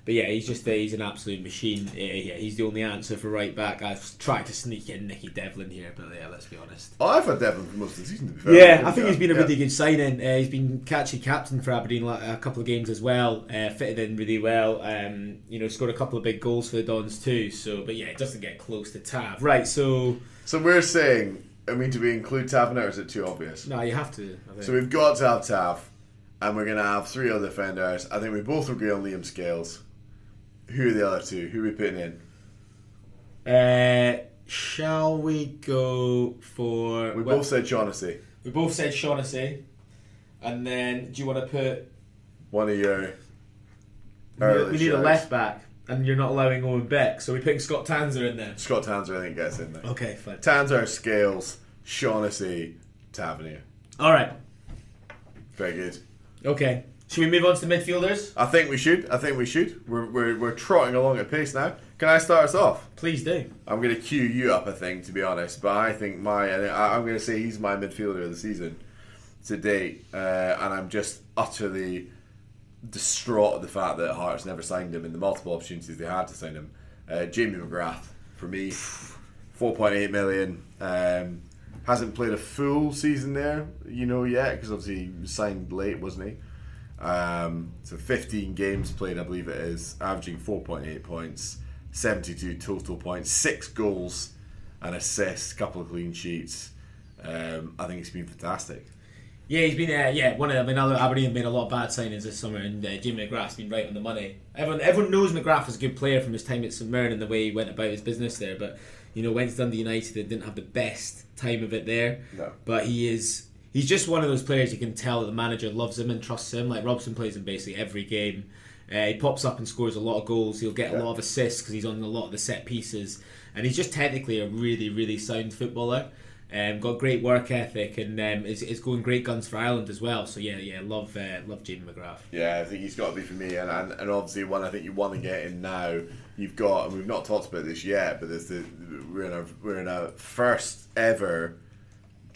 But yeah, he's just uh, he's an absolute machine. Yeah, yeah, he's the only answer for right back. I've tried to sneak in Nicky Devlin here, but yeah, let's be honest. Oh, I've had Devlin for most of the season, to be fair. Yeah, I think he's been a Yeah. really good signing. Uh, he's been catchy captain for Aberdeen like, a couple of games as well. Uh, fitted in really well. Um, you know, scored a couple of big goals for the Dons too. So, but yeah, it doesn't get close to Tav. Right. So, So we're saying, I mean, do we include Tavernier or is it too obvious? no, you have to. I think. So we've got to have Tav, and we're going to have three other defenders. I think we both agree on Liam Scales. Who are the other two? Who are we putting in? Uh, shall we go for? We well, both said Shaughnessy. we both said Shaughnessy. and then do you want to put? One of your. We we need a left back, and you're not allowing Owen Beck, so we're putting Scott Tanser in there. Scott Tanser, I think, gets in there. Okay, fine. Tanser, Scales, Shaughnessy, Tavernier. All right. Very good. Okay. Should we move on to the midfielders? I think we should. I think we should. We're, we're, we're trotting along at pace now. Can I start us off? Please do. I'm going to cue you up, I think, to be honest. But I think my, I'm going to say he's my midfielder of the season to date, uh, and I'm just utterly distraught at the fact that Hearts never signed him in the multiple opportunities they had to sign him. Uh, Jamie McGrath for me, 4.8 million. Um, hasn't played a full season there, you know, yet because obviously he signed late, wasn't he? Um, so 15 games played, I believe it is, averaging 4.8 points, 72 total points, six goals, and assists, couple of clean sheets. Um, I think it's been fantastic. Yeah, he's been uh, yeah one of. I mean, other- Aberdeen have made a lot of bad signings this summer, and uh, Jimmy McGrath's been right on the money. Everyone, everyone knows McGrath is a good player from his time at St Mirren and the way he went about his business there. But you know, went to Dundee United and didn't have the best time of it there. No. But he is. He's just one of those players you can tell that the manager loves him and trusts him. Like Robson plays him basically every game. Uh, he pops up and scores a lot of goals. He'll get a lot of assists because he's on a lot of the set pieces, and he's just technically a really, really sound footballer. Um, got great work ethic and um, is, is going great guns for Ireland as well. So yeah, yeah, love uh, love Jamie McGrath. Yeah, I think he's got to be for me, and, and, and obviously one I think you want to get in now. You've got, and we've not talked about this yet, but there's the we're in a we're in a first ever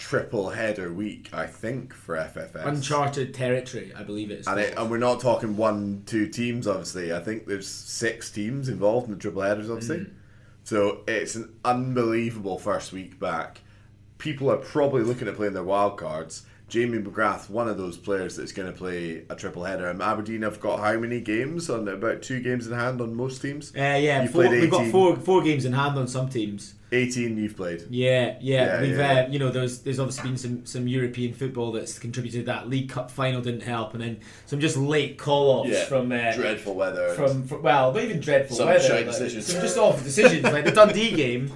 triple header week, I think, for FFS. Uncharted territory, I believe it's. And, it, and we're not talking one, two teams, obviously. I think there's six teams involved in the triple headers, obviously. Mm. So it's an unbelievable first week back. People are probably looking at playing their wild cards. Jamie McGrath, one of those players that's going to play a triple header. And Aberdeen have got how many games? On about two games in hand on most teams. Uh, yeah, played we've got four four games in hand on some teams. 18 you've played. Yeah, yeah, Yeah, we've yeah. Uh, you know there's there's obviously been some some European football that's contributed. That League Cup final didn't help, and then some just late call offs from uh, dreadful weather. from, from well, not even dreadful Some weather. like, decisions. Some just awful decisions. Like the Dundee [LAUGHS] game,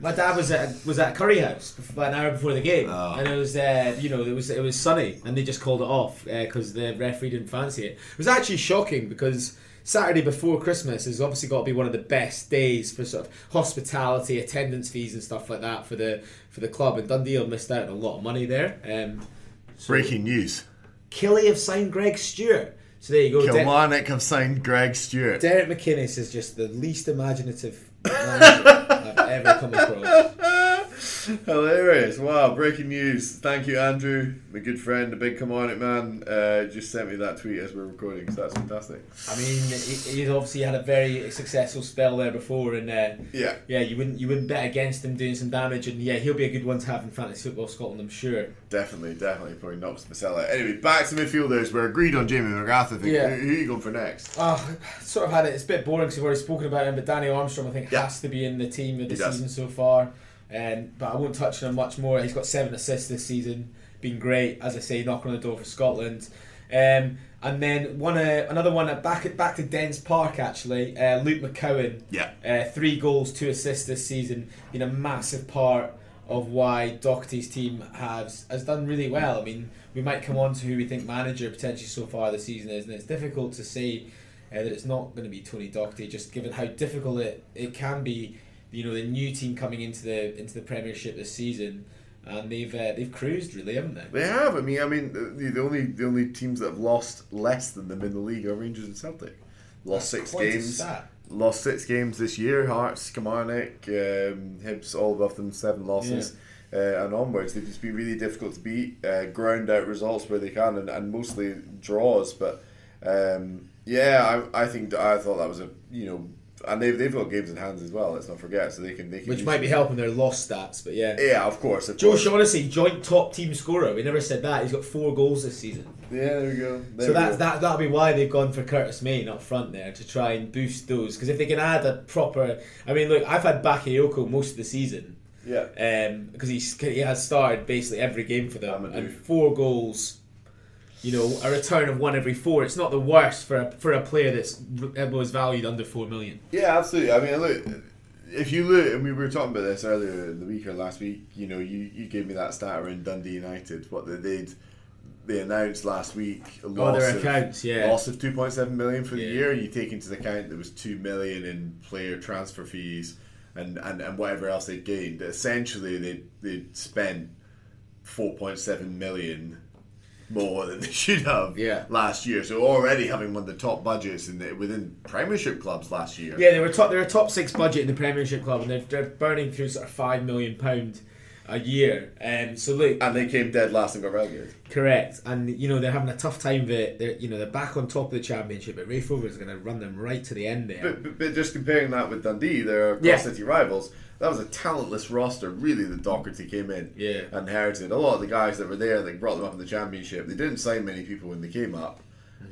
my dad was at was at Curry House about an hour before the game, Oh. and it was uh, you know it was it was sunny, and they just called it off because the referee didn't fancy it. It was actually shocking because. Saturday before Christmas has obviously got to be one of the best days for sort of hospitality, attendance fees, and stuff like that for the for the club. And Dundee have missed out on a lot of money there. Um, so Breaking news. Killy have signed Greg Stewart. So there you go. Kilmarnock have signed Greg Stewart. Derek McInnes is just the least imaginative [LAUGHS] ever come across. [LAUGHS] Hilarious! Wow, breaking news. Thank you, Andrew, my good friend, the big Kilmarnock man. Uh, just sent me that tweet as we're recording, so that's fantastic. I mean, he, he's obviously had a very successful spell there before, and uh, Yeah, yeah, you wouldn't you wouldn't bet against him doing some damage, and yeah, he'll be a good one to have in fantasy football Scotland, I'm sure. definitely, definitely. Probably knocks out. Anyway, back to midfielders. We're agreed on Jamie McGrath. I think. Yeah. Who, who are you going for next? Oh, sort of had it. It's a bit boring because we've already spoken about him, but Danny Armstrong, I think, Yeah. has to be in the team of the Does. season so far. Um, but I won't touch on him much more. He's got seven assists this season, been great, as I say, knocking on the door for Scotland. Um, and then one, uh, another one at back at back to Dens Park actually. Uh, Luke McCowan, Yeah. uh, three goals, two assists this season, been a massive part of why Docherty's team has has done really well. I mean, we might come on to who we think manager potentially so far this season is, and it's difficult to say uh, that it's not going to be Tony Doherty, just given how difficult it, it can be. You know, the new team coming into the into the Premiership this season, and they've uh, they've cruised really, haven't they? They have. I mean, I mean, the, the only the only teams that have lost less than them in the league are Rangers and Celtic. Lost That's six games. Lost six games this year. Hearts, Kilmarnock, um, Hibs, all above them, seven losses. Uh, and onwards, they've just been really difficult to beat. Uh, ground out results where they can, and, and mostly draws. But um, yeah, I, I think I thought that was a you know, and they've, they've got games in hands as well. Let's not forget, so they can they can Which might be helping their loss stats, but yeah. Yeah, of course. Of Joe course. Shaughnessy, joint top team scorer. We never said that. He's got four goals this season. Yeah, there we go. There so we that's go. that. That'll be why they've gone for Curtis Main up front there to try and boost those. Because if they can add a proper, I mean, look, I've had Bakayoko most of the season Yeah. Um, because he's he has started basically every game for them and four goals. You know, a return of one every four. It's not the worst for a, for a player that's was valued under four million. Yeah, absolutely. I mean, look, if you look, and we were talking about this earlier in the week or last week, you know, you, you gave me that stat around Dundee United, what they did. they announced last week a Oh, loss, their of, accounts, yeah. loss of 2.7 million for the year. You take into account there was 2 million in player transfer fees and, and, and whatever else they'd gained. Essentially, they they spent 4.7 million more than they should have Yeah. last year. So already having one of the top budgets in the, within Premiership clubs last year. Yeah, they were top. They're a top six budget in the Premiership club, and they're, they're burning through sort of five million pound a year. Um, so look, And they came dead last and got relegated. correct, and you know they're having a tough time it. They're you know they're back on top of the championship, but Raith Rovers are going to run them right to the end there. But, but, but just comparing that with Dundee, their Yeah. cross city rivals, that was a talentless roster. Really, the Docherty came in Yeah. and inherited a lot of the guys that were there. They brought them up in the championship. They didn't sign many people when they came up.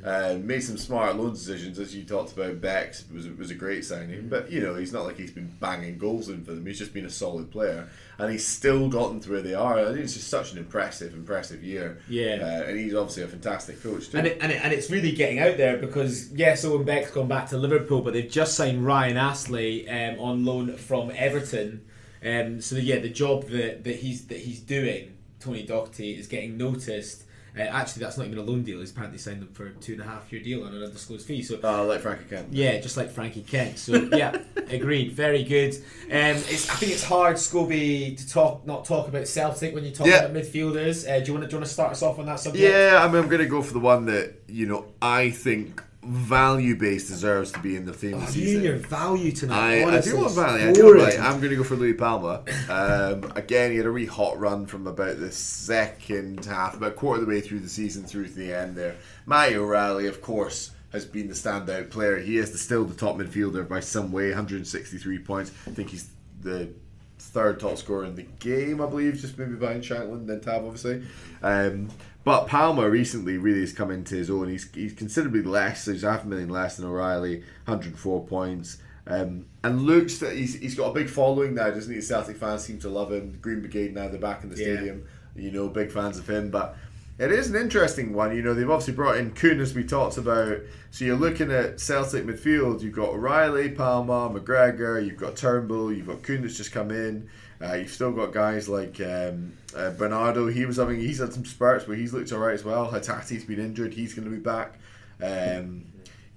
Uh, made some smart loan decisions, as you talked about. Bex was was a great signing, but you know he's not like he's been banging goals in for them. He's just been a solid player, and he's still gotten to where they are. I think it's just such an impressive, impressive year. Yeah. uh, and he's obviously a fantastic coach too. And it, and, it, and it's really getting out there because yes, Owen Beck's gone back to Liverpool, but they've just signed Ryan Astley um, on loan from Everton. Um, so yeah, the job that, that he's that he's doing, Tony Docherty, is getting noticed. Uh, actually, that's not even a loan deal. He's apparently signed them for a two and a half year deal on an undisclosed fee. So uh, like Frankie Kent. yeah, just like Frankie Kent. So yeah, [LAUGHS] agreed. Very good. Um, it's, I think it's hard, Scobie, to talk not talk about Celtic when you talk Yeah. about midfielders. Uh, do you want to do you want to start us off on that subject? Yeah, I mean, I'm going to go for the one that you know I think value based deserves to be in the theme Oh, of the you season. and your value tonight. I, I do want value. I do want value. I'm going to go for Luis Palma. Um, again, he had a really hot run from about the second half, about a quarter of the way through the season, through to the end there. Matty O'Riley, of course, has been the standout player. He is the, still the top midfielder by some way, 163 points. I think he's the third top scorer in the game, I believe, just maybe behind Shankland, then Tav, obviously. Um, but Palma recently really has come into his own. He's, he's considerably less, he's half a million less than O'Riley, 104 points. Um, and looks that he's, he's got a big following now, doesn't he? Celtic fans seem to love him. Green Brigade now, they're back in the Yeah. stadium. You know, big fans of him. But it is an interesting one. You know, they've obviously brought in Kuhn, as we talked about. So you're looking at Celtic midfield. You've got O'Riley, Palma, McGregor. You've got Turnbull. You've got Kuhn that's just come in. Uh, you've still got guys like um, uh, Bernardo. He was having he's had some spurts but he's looked alright as well. Hatate's been injured. He's going to be back. Um,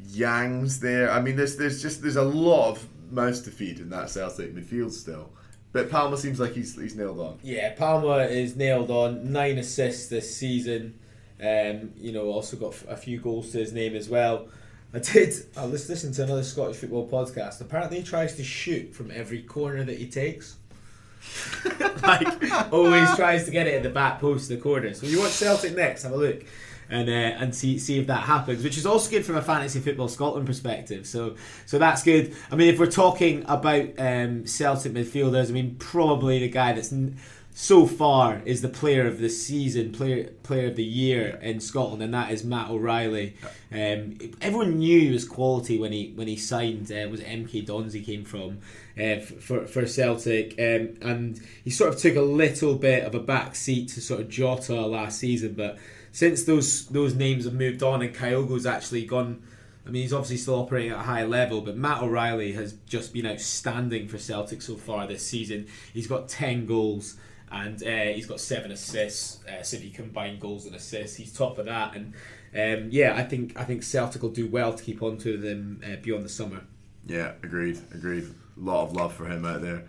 Yang's there. I mean, there's there's just there's a lot of mouths to feed in that Celtic midfield still. But Palma seems like he's he's nailed on. Yeah, Palma is nailed on. Nine assists this season. Um, you know, also got a few goals to his name as well. I did. I was listening to another Scottish football podcast. Apparently, he tries to shoot from every corner that he takes. [LAUGHS] like always tries to get it at the back post of the corner. So you watch Celtic next, have a look. And, uh, and see see if that happens, which is also good from a fantasy football Scotland perspective. So so that's good. I mean, if we're talking about um, Celtic midfielders, I mean probably the guy that's so far is the player of the season, player player of the year in Scotland, and that is Matt O'Riley. Um, everyone knew his quality when he when he signed. Uh, was MK Dons he came from uh, for for Celtic, um, and he sort of took a little bit of a back seat to sort of Jota last season, but since those those names have moved on and Kyogo's actually gone. I mean, he's obviously still operating at a high level, but Matt O'Riley has just been outstanding for Celtic so far this season. He's got 10 goals and uh, he's got seven assists. Uh, you combine goals and assists, he's top of that. And um, yeah, I think I think Celtic will do well to keep on to them uh, beyond the summer. Yeah, agreed, agreed. A lot of love for him out there.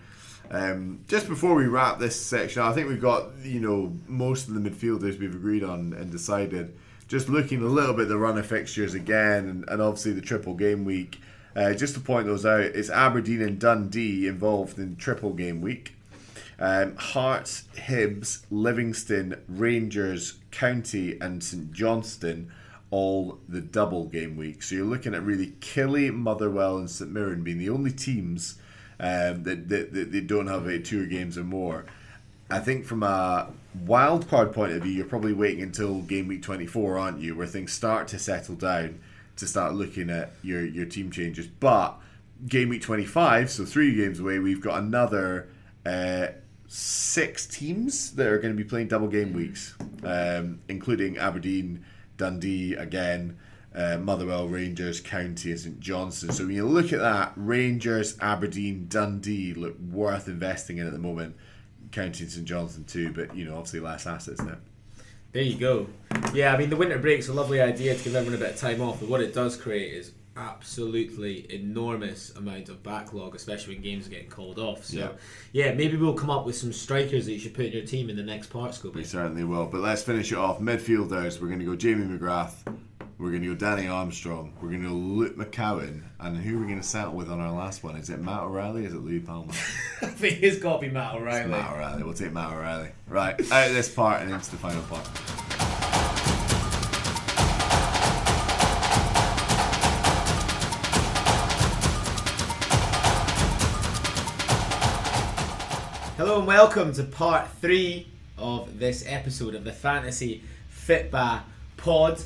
Um, just before we wrap this section, I think we've got you know most of the midfielders we've agreed on and decided. Just looking a little bit the run of fixtures again, and, and obviously the triple game week. Uh, just to point those out, it's Aberdeen and Dundee involved in triple game week. Um, Hearts, Hibs, Livingston, Rangers, County, and St Johnstone all the double game week. So you're looking at really Killy, Motherwell, and St Mirren being the only teams um, that, that, that they don't have a two games or more. I think from a wild card point of view, you're probably waiting until game week 24, aren't you, where things start to settle down to start looking at your, your team changes. But game week 25, so three games away, we've got another uh, six teams that are going to be playing double game weeks, um, including Aberdeen, Dundee again. Uh, Motherwell, Rangers, County, and St Johnstone. So when you look at that, Rangers, Aberdeen, Dundee look worth investing in at the moment. County and St Johnstone too, but you know obviously less assets there. There you go. Yeah, I mean the winter break's a lovely idea to give everyone a bit of time off, but what it does create is absolutely enormous amount of backlog, especially when games are getting called off. So Yeah. yeah, maybe we'll come up with some strikers that you should put in your team in the next part, We certainly will. But let's finish it off. Midfielders, we're going to go Jamie McGrath. We're going to go Danny Armstrong. We're going to go Luke McCowan. And who are we going to settle with on our last one? Is it Matt O'Riley? Is it Luis Palma? [LAUGHS] I think it's got to be Matt O'Riley. It's Matt O'Riley. We'll take Matt O'Riley. Right, out of this part and into the final part. And welcome to part three of this episode of the Fantasy Fitba Pod.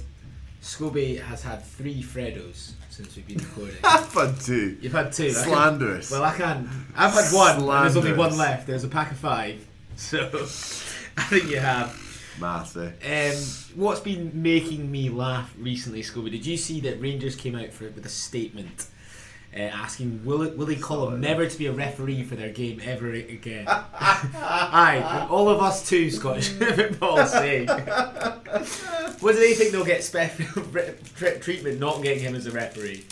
Scobie has had three Freddos since we've been recording. [LAUGHS] I've had two. You've had two. I can- well, I can. I've had one. There's only one left. There's a pack of five. [LAUGHS] So I think you have. Eh? Um, what's been making me laugh recently, Scobie? Did you see that Rangers came out for with a statement uh, asking Willie, Willie Collum never to be a referee for their game ever again? [LAUGHS] Aye, all of us too, Scottish [LAUGHS] football say. what do they think they'll get special [LAUGHS] treatment not getting him as a referee?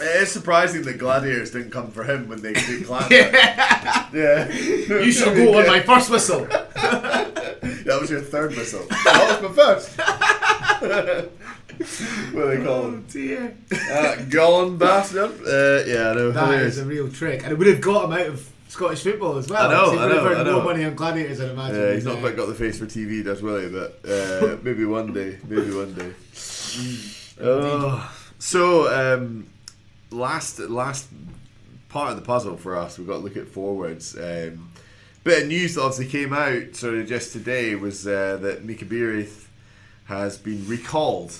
It is surprising the Gladiators didn't come for him when they [LAUGHS] beat Clancy. yeah. You shall go on my first whistle. [LAUGHS] That was your third whistle. That was my first. [LAUGHS] what do they call him? dear. Uh, Gollum bastard. Uh, yeah, I know. That hilarious. is a real trick, and it would have got him out of Scottish football as well. I know, I know, I know. more money on gladiators, I'd imagine. Yeah, he's not uh, quite got the face for TV, does Willie? But uh, maybe one day. Maybe one day. Oh. So, um, last last part of the puzzle for us, we've got to look at forwards. Um, bit of news that obviously came out sort of just today was uh, that Mika Biereth has been recalled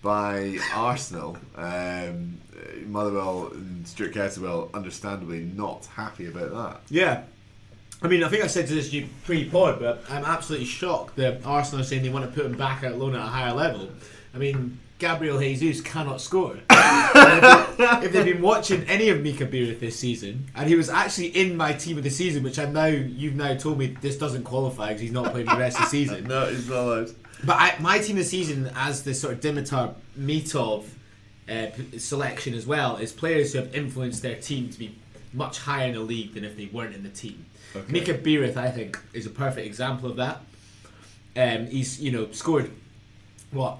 by Arsenal. Um, Motherwell and Stuart Caswell, understandably, not happy about that. Yeah. I mean, I think I said to this to you pre-pod, but I'm absolutely shocked that Arsenal are saying they want to put him back out loan at a higher level. I mean, Gabriel Jesus cannot score. If, [COUGHS] they- if they've been watching any of Mika Biereth this season, and he was actually in my team of the season, which I know you've now told me this doesn't qualify because he's not playing the rest of the season. [LAUGHS] No, he's not allowed. But I, my team of the season, as the sort of Dimitar Mitov uh, p- selection as well, is players who have influenced their team to be much higher in the league than if they weren't in the team. Mika Biereth, I think, is a perfect example of that. Um, he's you know scored what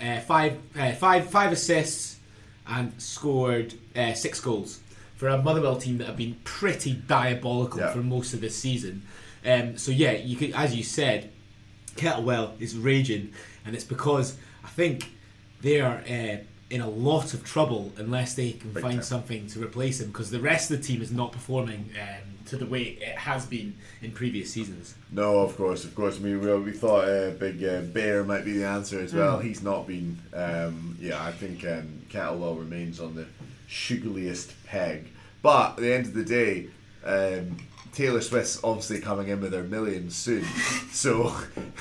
uh, five, uh, five, five assists and scored uh, six goals for a Motherwell team that have been pretty diabolical Yeah. for most of this season. Um, so yeah, you could, as you said, Kettlewell is raging, and it's because I think they are uh, in a lot of trouble unless they can Big find time. something to replace him. Because the rest of the team is not performing um, to the way it has been in previous seasons. No, of course, of course. I mean, we, we thought uh, Big uh, Bair might be the answer as well. Hmm. He's not been. Um, yeah, I think um, Kettlewell remains on the sugariest peg. But at the end of the day, um, Taylor Swift's obviously coming in with her millions soon. so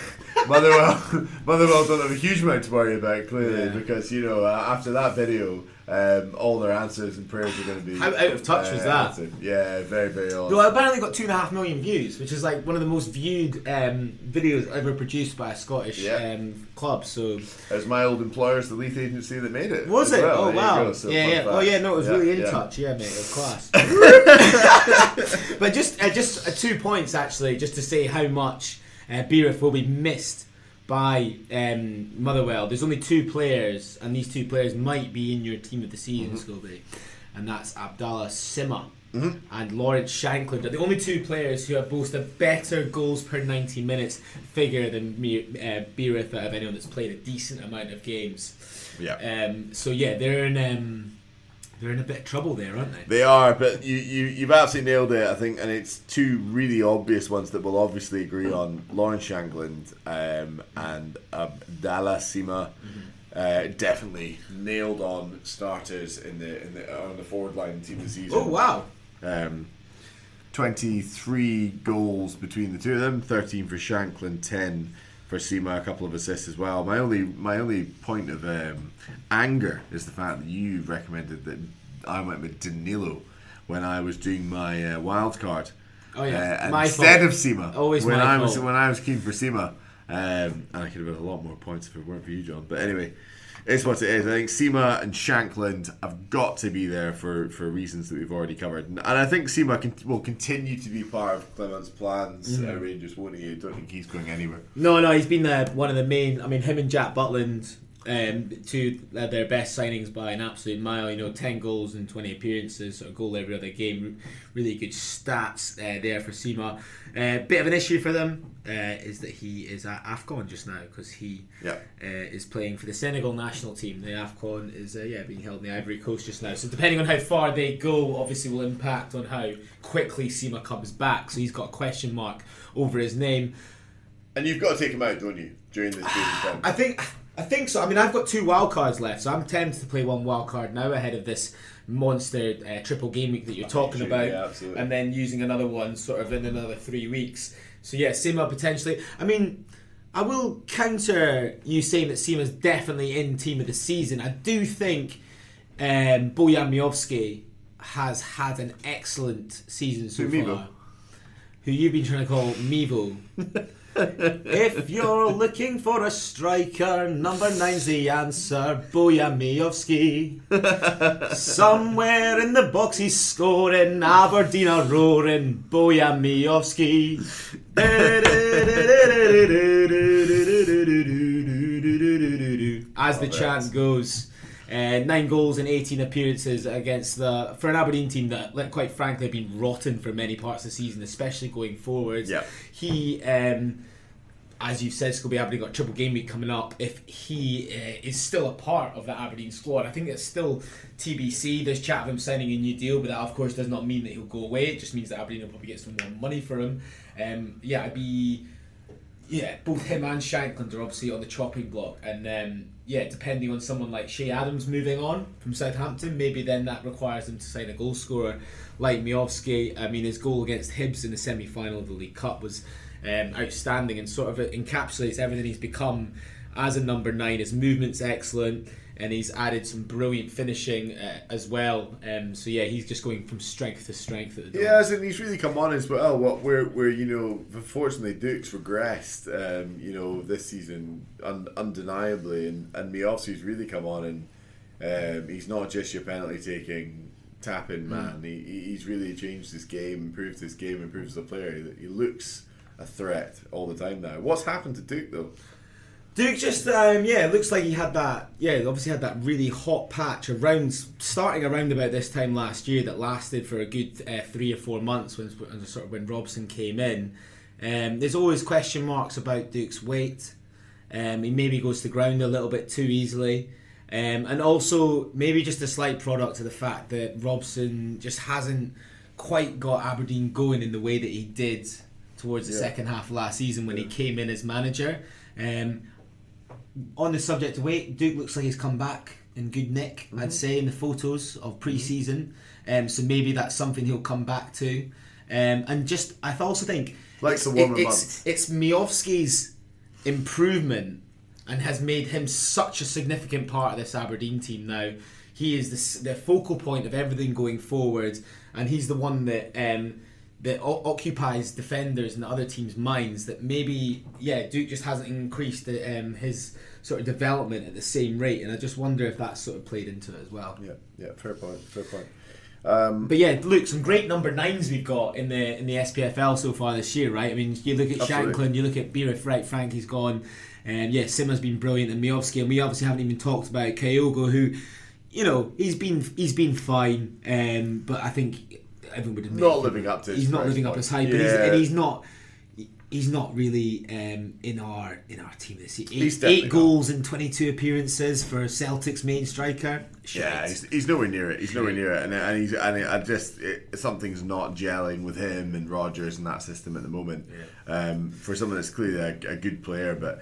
[LAUGHS] Motherwell, [LAUGHS] Motherwell don't have a huge amount to worry about clearly Yeah. because you know uh, after that video. Um, all their answers and prayers are going to be How out of touch was that? answered. Yeah, very, very odd. Well, I apparently got two and a half million views, which is like one of the most viewed um, videos ever produced by a Scottish Yeah. um, club. So It was my old employers, the Leith agency, that made it. was it? well. Oh There wow! So yeah, yeah. fact. Oh yeah. No, it was Yeah, really in yeah. touch. Yeah, mate, of was [LAUGHS] class. but just uh, just uh, two points actually, just to say how much uh, Biereth will be missed by um, Motherwell. There's only two players, and these two players might be in your team of the season, Mm-hmm. Scobie, and that's Abdallah Sima. And Lawrence Shankland are the only two players who have boast a better goals per 90 minutes figure than me, uh, Biereth out of anyone that's played a decent amount of games. Yeah. Um, so yeah, they're in um, they're in a bit of trouble there, aren't they? They are, but you, you, you've absolutely nailed it, I think, and it's two really obvious ones that we'll obviously agree on. Lawrence Shankland um, and Abdallah Sima uh, definitely nailed on starters in the, in the on the forward line team this season. Oh wow! Um, 23 goals between the two of them 13 for Shankland 10 for Sima a couple of assists as well my only my only point of um, anger is the fact that you recommended that I went with Danilo when I was doing my uh, wild card Oh, yeah. uh, My instead fault. of Sima Always when I was fault. when I was keen for Sima Um, and I could have had a lot more points if it weren't for you, John. But anyway, it's what it is. I think Sima and Shankland have got to be there for, for reasons that we've already covered. And, and I think can, will continue to be part of Clement's plans Mm. at Rangers, won't he? I don't think he's going anywhere. No, no, he's been there. one of the main. I mean, him and Jack Butland, um, two uh, their best signings by an absolute mile. You know, ten goals in twenty appearances, a goal every other game. Really good stats uh, there for Sima. Uh, bit of an issue for them uh, is that he is at Afcon just now because he Yeah. uh, is playing for the Senegal national team. The Afcon is uh, yeah being held in the Ivory Coast just now. So depending on how far they go, obviously will impact on how quickly Sima comes back. So he's got a question mark over his name. And you've got to take him out, don't you, during this period of time? I think I think so. I mean, I've got two wild cards left, so I'm tempted to play one wild card now ahead of this monster uh, triple game week that you're talking about, yeah, and then using another one sort of in another three weeks. So yeah, Sima potentially. I mean. I will counter you saying that Sima's definitely in team of the season. I do think um, Bojan Miovski has had an excellent season so Who, far. Mivo? Who you've been trying to call Mevo. [LAUGHS] if you're looking for a striker, number nine's the answer. Miovski. Somewhere in the box he's scoring. Aberdeen are roaring. Miovski. [LAUGHS] As the chant goes. Uh, nine goals in 18 appearances against the for an Aberdeen team that, like, quite frankly, have been rotten for many parts of the season, especially going forwards. Yeah. He, um, as you've said, Scobie Aberdeen got a triple game week coming up. If he uh, is still a part of that Aberdeen squad, I think it's still TBC. There's chat of him signing a new deal, but that of course does not mean that he'll go away. It just means that Aberdeen will probably get some more money for him. Um, yeah, I'd be. Yeah, both him and Shankland are obviously on the chopping block, and um, yeah, depending on someone like Che Adams moving on from Southampton, maybe then that requires them to sign a goal scorer like Miovski. I mean, his goal against Hibs in the semi final of the League Cup was um, outstanding and sort of encapsulates everything he's become as a number nine. His movement's excellent, and he's added some brilliant finishing uh, as well. Um, so yeah, he's just going from strength to strength at the Yeah, as in he's really come on as well. What where where you know, unfortunately, Duk's regressed. Um, you know, this season un- undeniably, and and Miovski's really come on, and um, he's not just your penalty taking tapping man. He, he- he's really changed his game, improved his game, improves the player. He looks a threat all the time now. What's happened to Duk though? Duk just um, yeah, it looks like he had that yeah, obviously had that really hot patch around starting around about this time last year that lasted for a good uh, three or four months when, sort of when Robson came in. Um, there's always question marks about Duk's weight. Um, he maybe goes to ground a little bit too easily. Um, and also maybe just a slight product of the fact that Robson just hasn't quite got Aberdeen going in the way that he did towards the Yeah. second half of last season when he came in as manager. Um, on the subject of weight, Duk looks like he's come back in good nick, Mm-hmm. I'd say, in the photos of pre season. Um, so maybe that's something he'll come back to. Um, and just, I also think Likes it's, the warmer it- months. it's, it's Miovski's improvement and has made him such a significant part of this Aberdeen team now. He is the, the focal point of everything going forward, and he's the one that um, that o- occupies defenders and the other teams' minds. That maybe, yeah, Duk just hasn't increased the, um, his sort of development at the same rate, and I just wonder if that's sort of played into it as well. Yeah, yeah, fair point, fair point. Um, But yeah, look, some great number nines we've got in the in the SPFL so far this year, right? I mean, you look at Absolutely. Shankland, you look at Bira, right? Frankie's gone, and yeah, Sima's been brilliant, and Miovski, and we obviously haven't even talked about Kyogo, who, you know, he's been he's been fine, um, but I think everyone would admit Not living up to his He's not living up point. his hype, and, he's, and he's not. He's not really um, in our in our team this year. He's Eight, eight not. goals in twenty two appearances for Celtic's main striker. Yeah, he's, he's nowhere near it. He's nowhere near it, and and he's and I just it, something's not gelling with him and Rodgers and that system at the moment. Um, for someone that's clearly a, a good player, but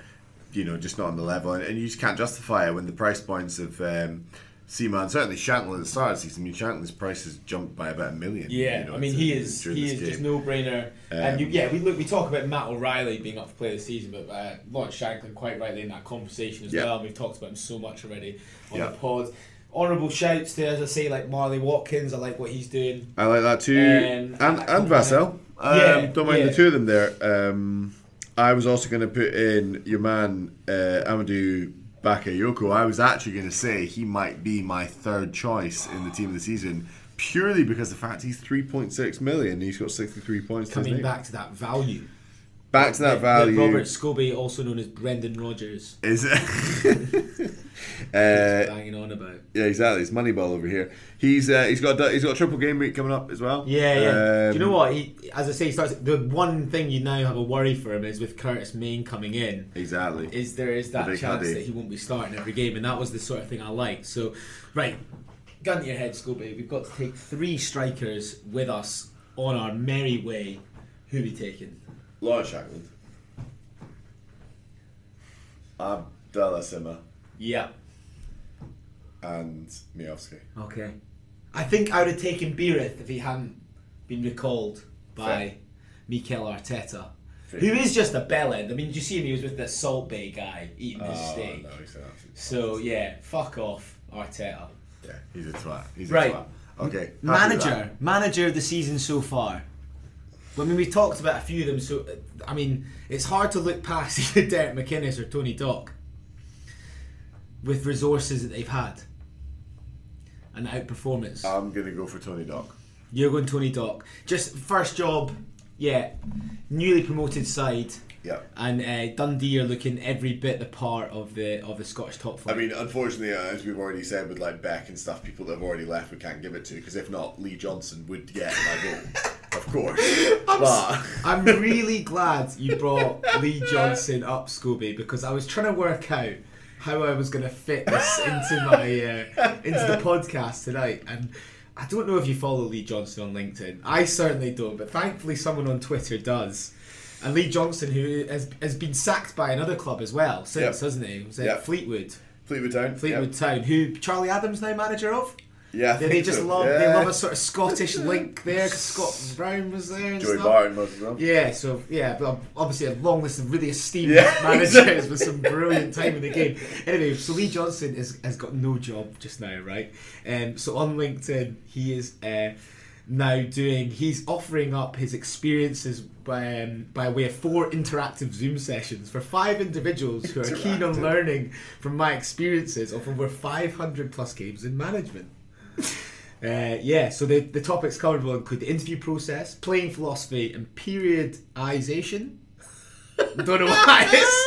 you know, just not on the level, and, and you just can't justify it when the price points of um, Seaman, certainly Shankland at the start of the season. I mean, Shankland's price has jumped by about a million. Yeah, you know, I mean he is he is just no brainer. and you, Um, yeah, we look we talk about Matt O'Riley being up for player of the season, but uh, Lawrence Shankland quite rightly in that conversation as Yeah. well. And we've talked about him so much already on Yeah. the pod. Honourable shouts to as I say like Marley Watkins. I like what he's doing. I like that too, Um, and and Vassell. Um, Yeah, don't mind yeah. the two of them there. Um, I was also going to put in your man uh, Amadou Bakayoko. I was actually going to say he might be my third choice in the team of the season, purely because the fact he's 3.6 million and he's got 63 points. Coming name. back to that value. Back to that value. Robert Scobie, also known as Brendan Rodgers. is is [LAUGHS] uh, banging on about. yeah, exactly. It's Moneyball over here. He's uh, he's got a, he's got a triple game week coming up as well. Yeah, yeah. Um, Do you know what? He, as I say, he starts. The one thing you now have a worry for him is with Curtis Main coming in. Exactly. Is there is that chance that he won't be starting every game, and that was the sort of thing I liked. So, right, gun to your head, Scobie. We've got to take three strikers with us on our merry way. Who we taking? Lawrence Shankland. Abdallah Sima Yeah. and Miovski. Okay. I think I would have taken Biereth if he hadn't been recalled by Fair. Mikel Arteta, Fair. who is just a bellend. I mean, did you see him? He was with the Salt Bae guy eating his Oh, steak. no, he's an absolute- So yeah, fuck off, Arteta. Yeah, he's a twat. He's a Right. twat. Okay. happy with Manager, manager of the season so far. I mean, we talked about a few of them. So, I mean, it's hard to look past [LAUGHS] either Derek McInnes or Tony Dock with resources that they've had and outperformance. I'm gonna go for Tony Dock. You're going Tony Dock. Just first job, yeah. Newly promoted side, Yeah. and uh, Dundee are looking every bit the part of the of the Scottish top flight. I mean, unfortunately, uh, as we've already said with like Beck and stuff, people that have already left, we can't give it to because if not, Lee Johnson would get my vote, [LAUGHS] of course. [LAUGHS] but I'm really glad you brought Lee Johnson up, Scooby, because I was trying to work out how I was going to fit this into my uh, into the podcast tonight, and I don't know if you follow Lee Johnson on LinkedIn. I certainly don't, but thankfully someone on Twitter does. And Lee Johnson, who has, has been sacked by another club as well since, Yep. hasn't he? Was it Yep. Fleetwood? Fleetwood Town, Fleetwood Town, who Charlie Adams now manager of. Yeah, I they just so. love they love a sort of Scottish link there because Scott Brown was there. And Joey stuff. Barton was as well. Yeah, so yeah, but obviously a long list of really esteemed Yeah, [LAUGHS] managers with some brilliant time in the game. Anyway, so Lee Johnson is, has got no job just now, right? Um, so on LinkedIn, he is uh, now doing. He's offering up his experiences by, um, by way of four interactive Zoom sessions for five individuals who are keen on learning from my experiences of over 500 plus games in management. [LAUGHS] Uh, yeah, so the, the topics covered will include the interview process, playing philosophy, and periodization. [LAUGHS] Don't know why. [LAUGHS]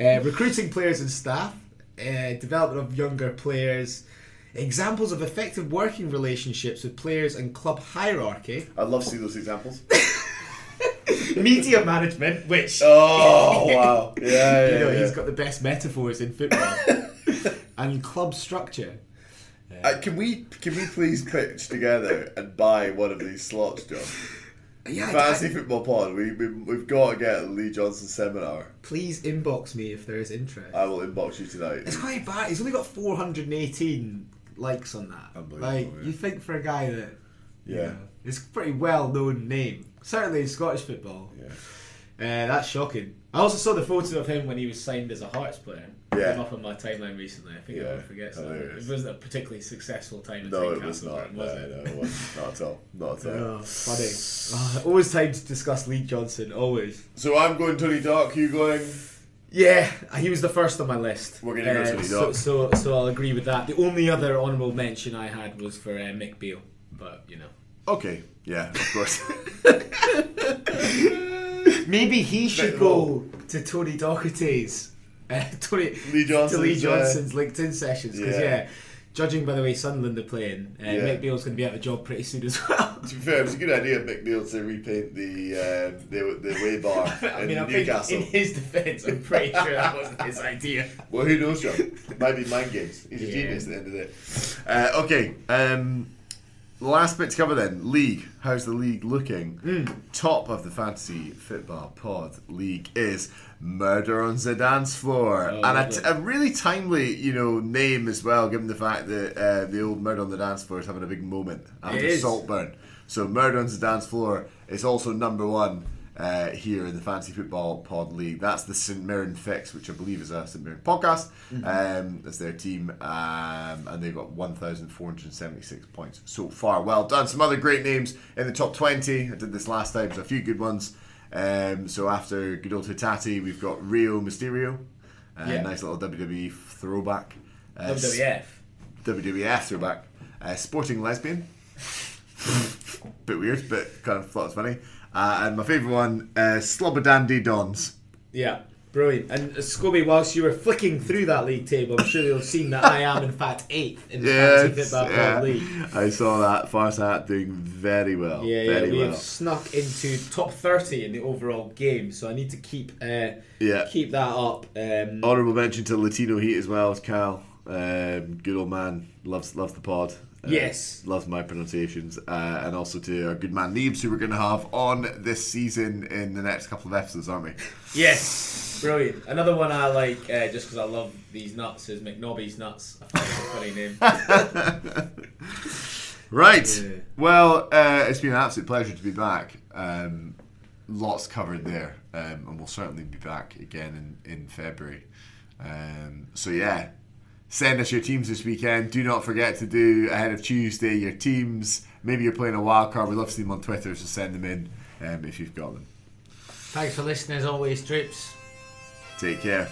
Uh, recruiting players and staff, uh, development of younger players, examples of effective working relationships with players and club hierarchy, I'd love to see those examples. media management, which Oh wow! Yeah, yeah, you know yeah. he's got the best metaphors in football, and club structure. Uh, can we can we please pitch together and buy one of these slots, John? Yeah, Fantasy football pod. We, we we've got to get a Lee Johnson seminar. please inbox me if there is interest. I will inbox you tonight. It's quite bad. He's only got 418 likes on that. Unbelievable, Like yeah. you think for a guy that, you Yeah. know, it's a pretty well known name. Certainly in Scottish football. Yeah. Uh, that's shocking. I also saw the photo of him when he was signed as a Hearts player. Yeah. Came up on my timeline recently. I think Yeah, everyone forgets that. hilarious. It wasn't a particularly successful time at No, it was Tynecastle, not. was no, it? no, it wasn't. [LAUGHS] Not at all. Not at all. Oh, funny. Oh, always time to discuss Lee Johnson. Always. So I'm going Tony Dock. You going? Yeah, he was the first on my list. We're gonna go Uh, Tony so, so, so I'll agree with that. The only other honourable mention I had was for uh, Mick Beale, but you know, Okay. Yeah, of course. [LAUGHS] [LAUGHS] maybe he should go to Tony Docherty's, uh, [LAUGHS] Tony Lee Johnson's, to Lee uh, Johnson's LinkedIn sessions because yeah. yeah. Judging by the way Sunderland are playing, uh, Yeah. Mick Beale's going to be out of a job pretty soon as well. [LAUGHS] to be fair, it was a good idea of Mick Beale to repaint the uh, the the way bar [LAUGHS] I in mean, I Newcastle. in his defence, I'm pretty sure that wasn't his idea. Well, who knows, John? It might be mind games. He's a genius at the end of the day. Uh, okay, um, last bit to cover then. League. How's the league looking? Top of the fantasy football pod league is Murder on the Dance Floor, Oh, and a, t- a really timely, you know, name as well, given the fact that uh, the old Murder on the Dance Floor is having a big moment after. Saltburn. So Murder on the Dance Floor is also number one uh, here in the Fantasy Football Pod League. That's the St Mirren Fix, which I believe is a St Mirren podcast. Um, that's their team, um, and they've got 1,476 points so far. Well done. Some other great names in the top 20. I did this last time, so a few good ones. Um, so after good old Hatate, we've got Rio Mysterio. Uh, Yeah. Nice little WWE throwback. Uh, WWF. WWF throwback. Uh, Sporting Lesbian. [LAUGHS] Bit weird, but kind of thought it was funny. Uh, and my favourite one, uh, Slobodandy Dons. Yeah, brilliant. And uh, Scobie, whilst you were flicking through that league table, I'm sure you'll have seen that I am in fact eighth in the Fantasy Football yeah. League. I saw that. Farsat doing very well. Yeah, yeah, we well. have snuck into top 30 in the overall game, so I need to keep uh, Yeah. keep that up. Um, Honourable mention to Latino Heat as well as Cal. Um, good old man. Loves loves the pod. Uh, Yes. Loves my pronunciations. Uh, and also to our good man Neebs, who we're going to have on this season in the next couple of episodes, aren't we? Yes, brilliant. Another one I like uh, just because I love these nuts is McNobby's nuts. I find a funny name. [LAUGHS] Right. Yeah. Well, uh, it's been an absolute pleasure to be back. Um, lots covered there, um, and we'll certainly be back again in, in February. Um, so, yeah, send us your teams this weekend. Do not forget to do ahead of Tuesday your teams. Maybe you're playing a wild card. We'd love to see them on Twitter, so send them in um, if you've got them. Thanks for listening as always, Trips. Take care.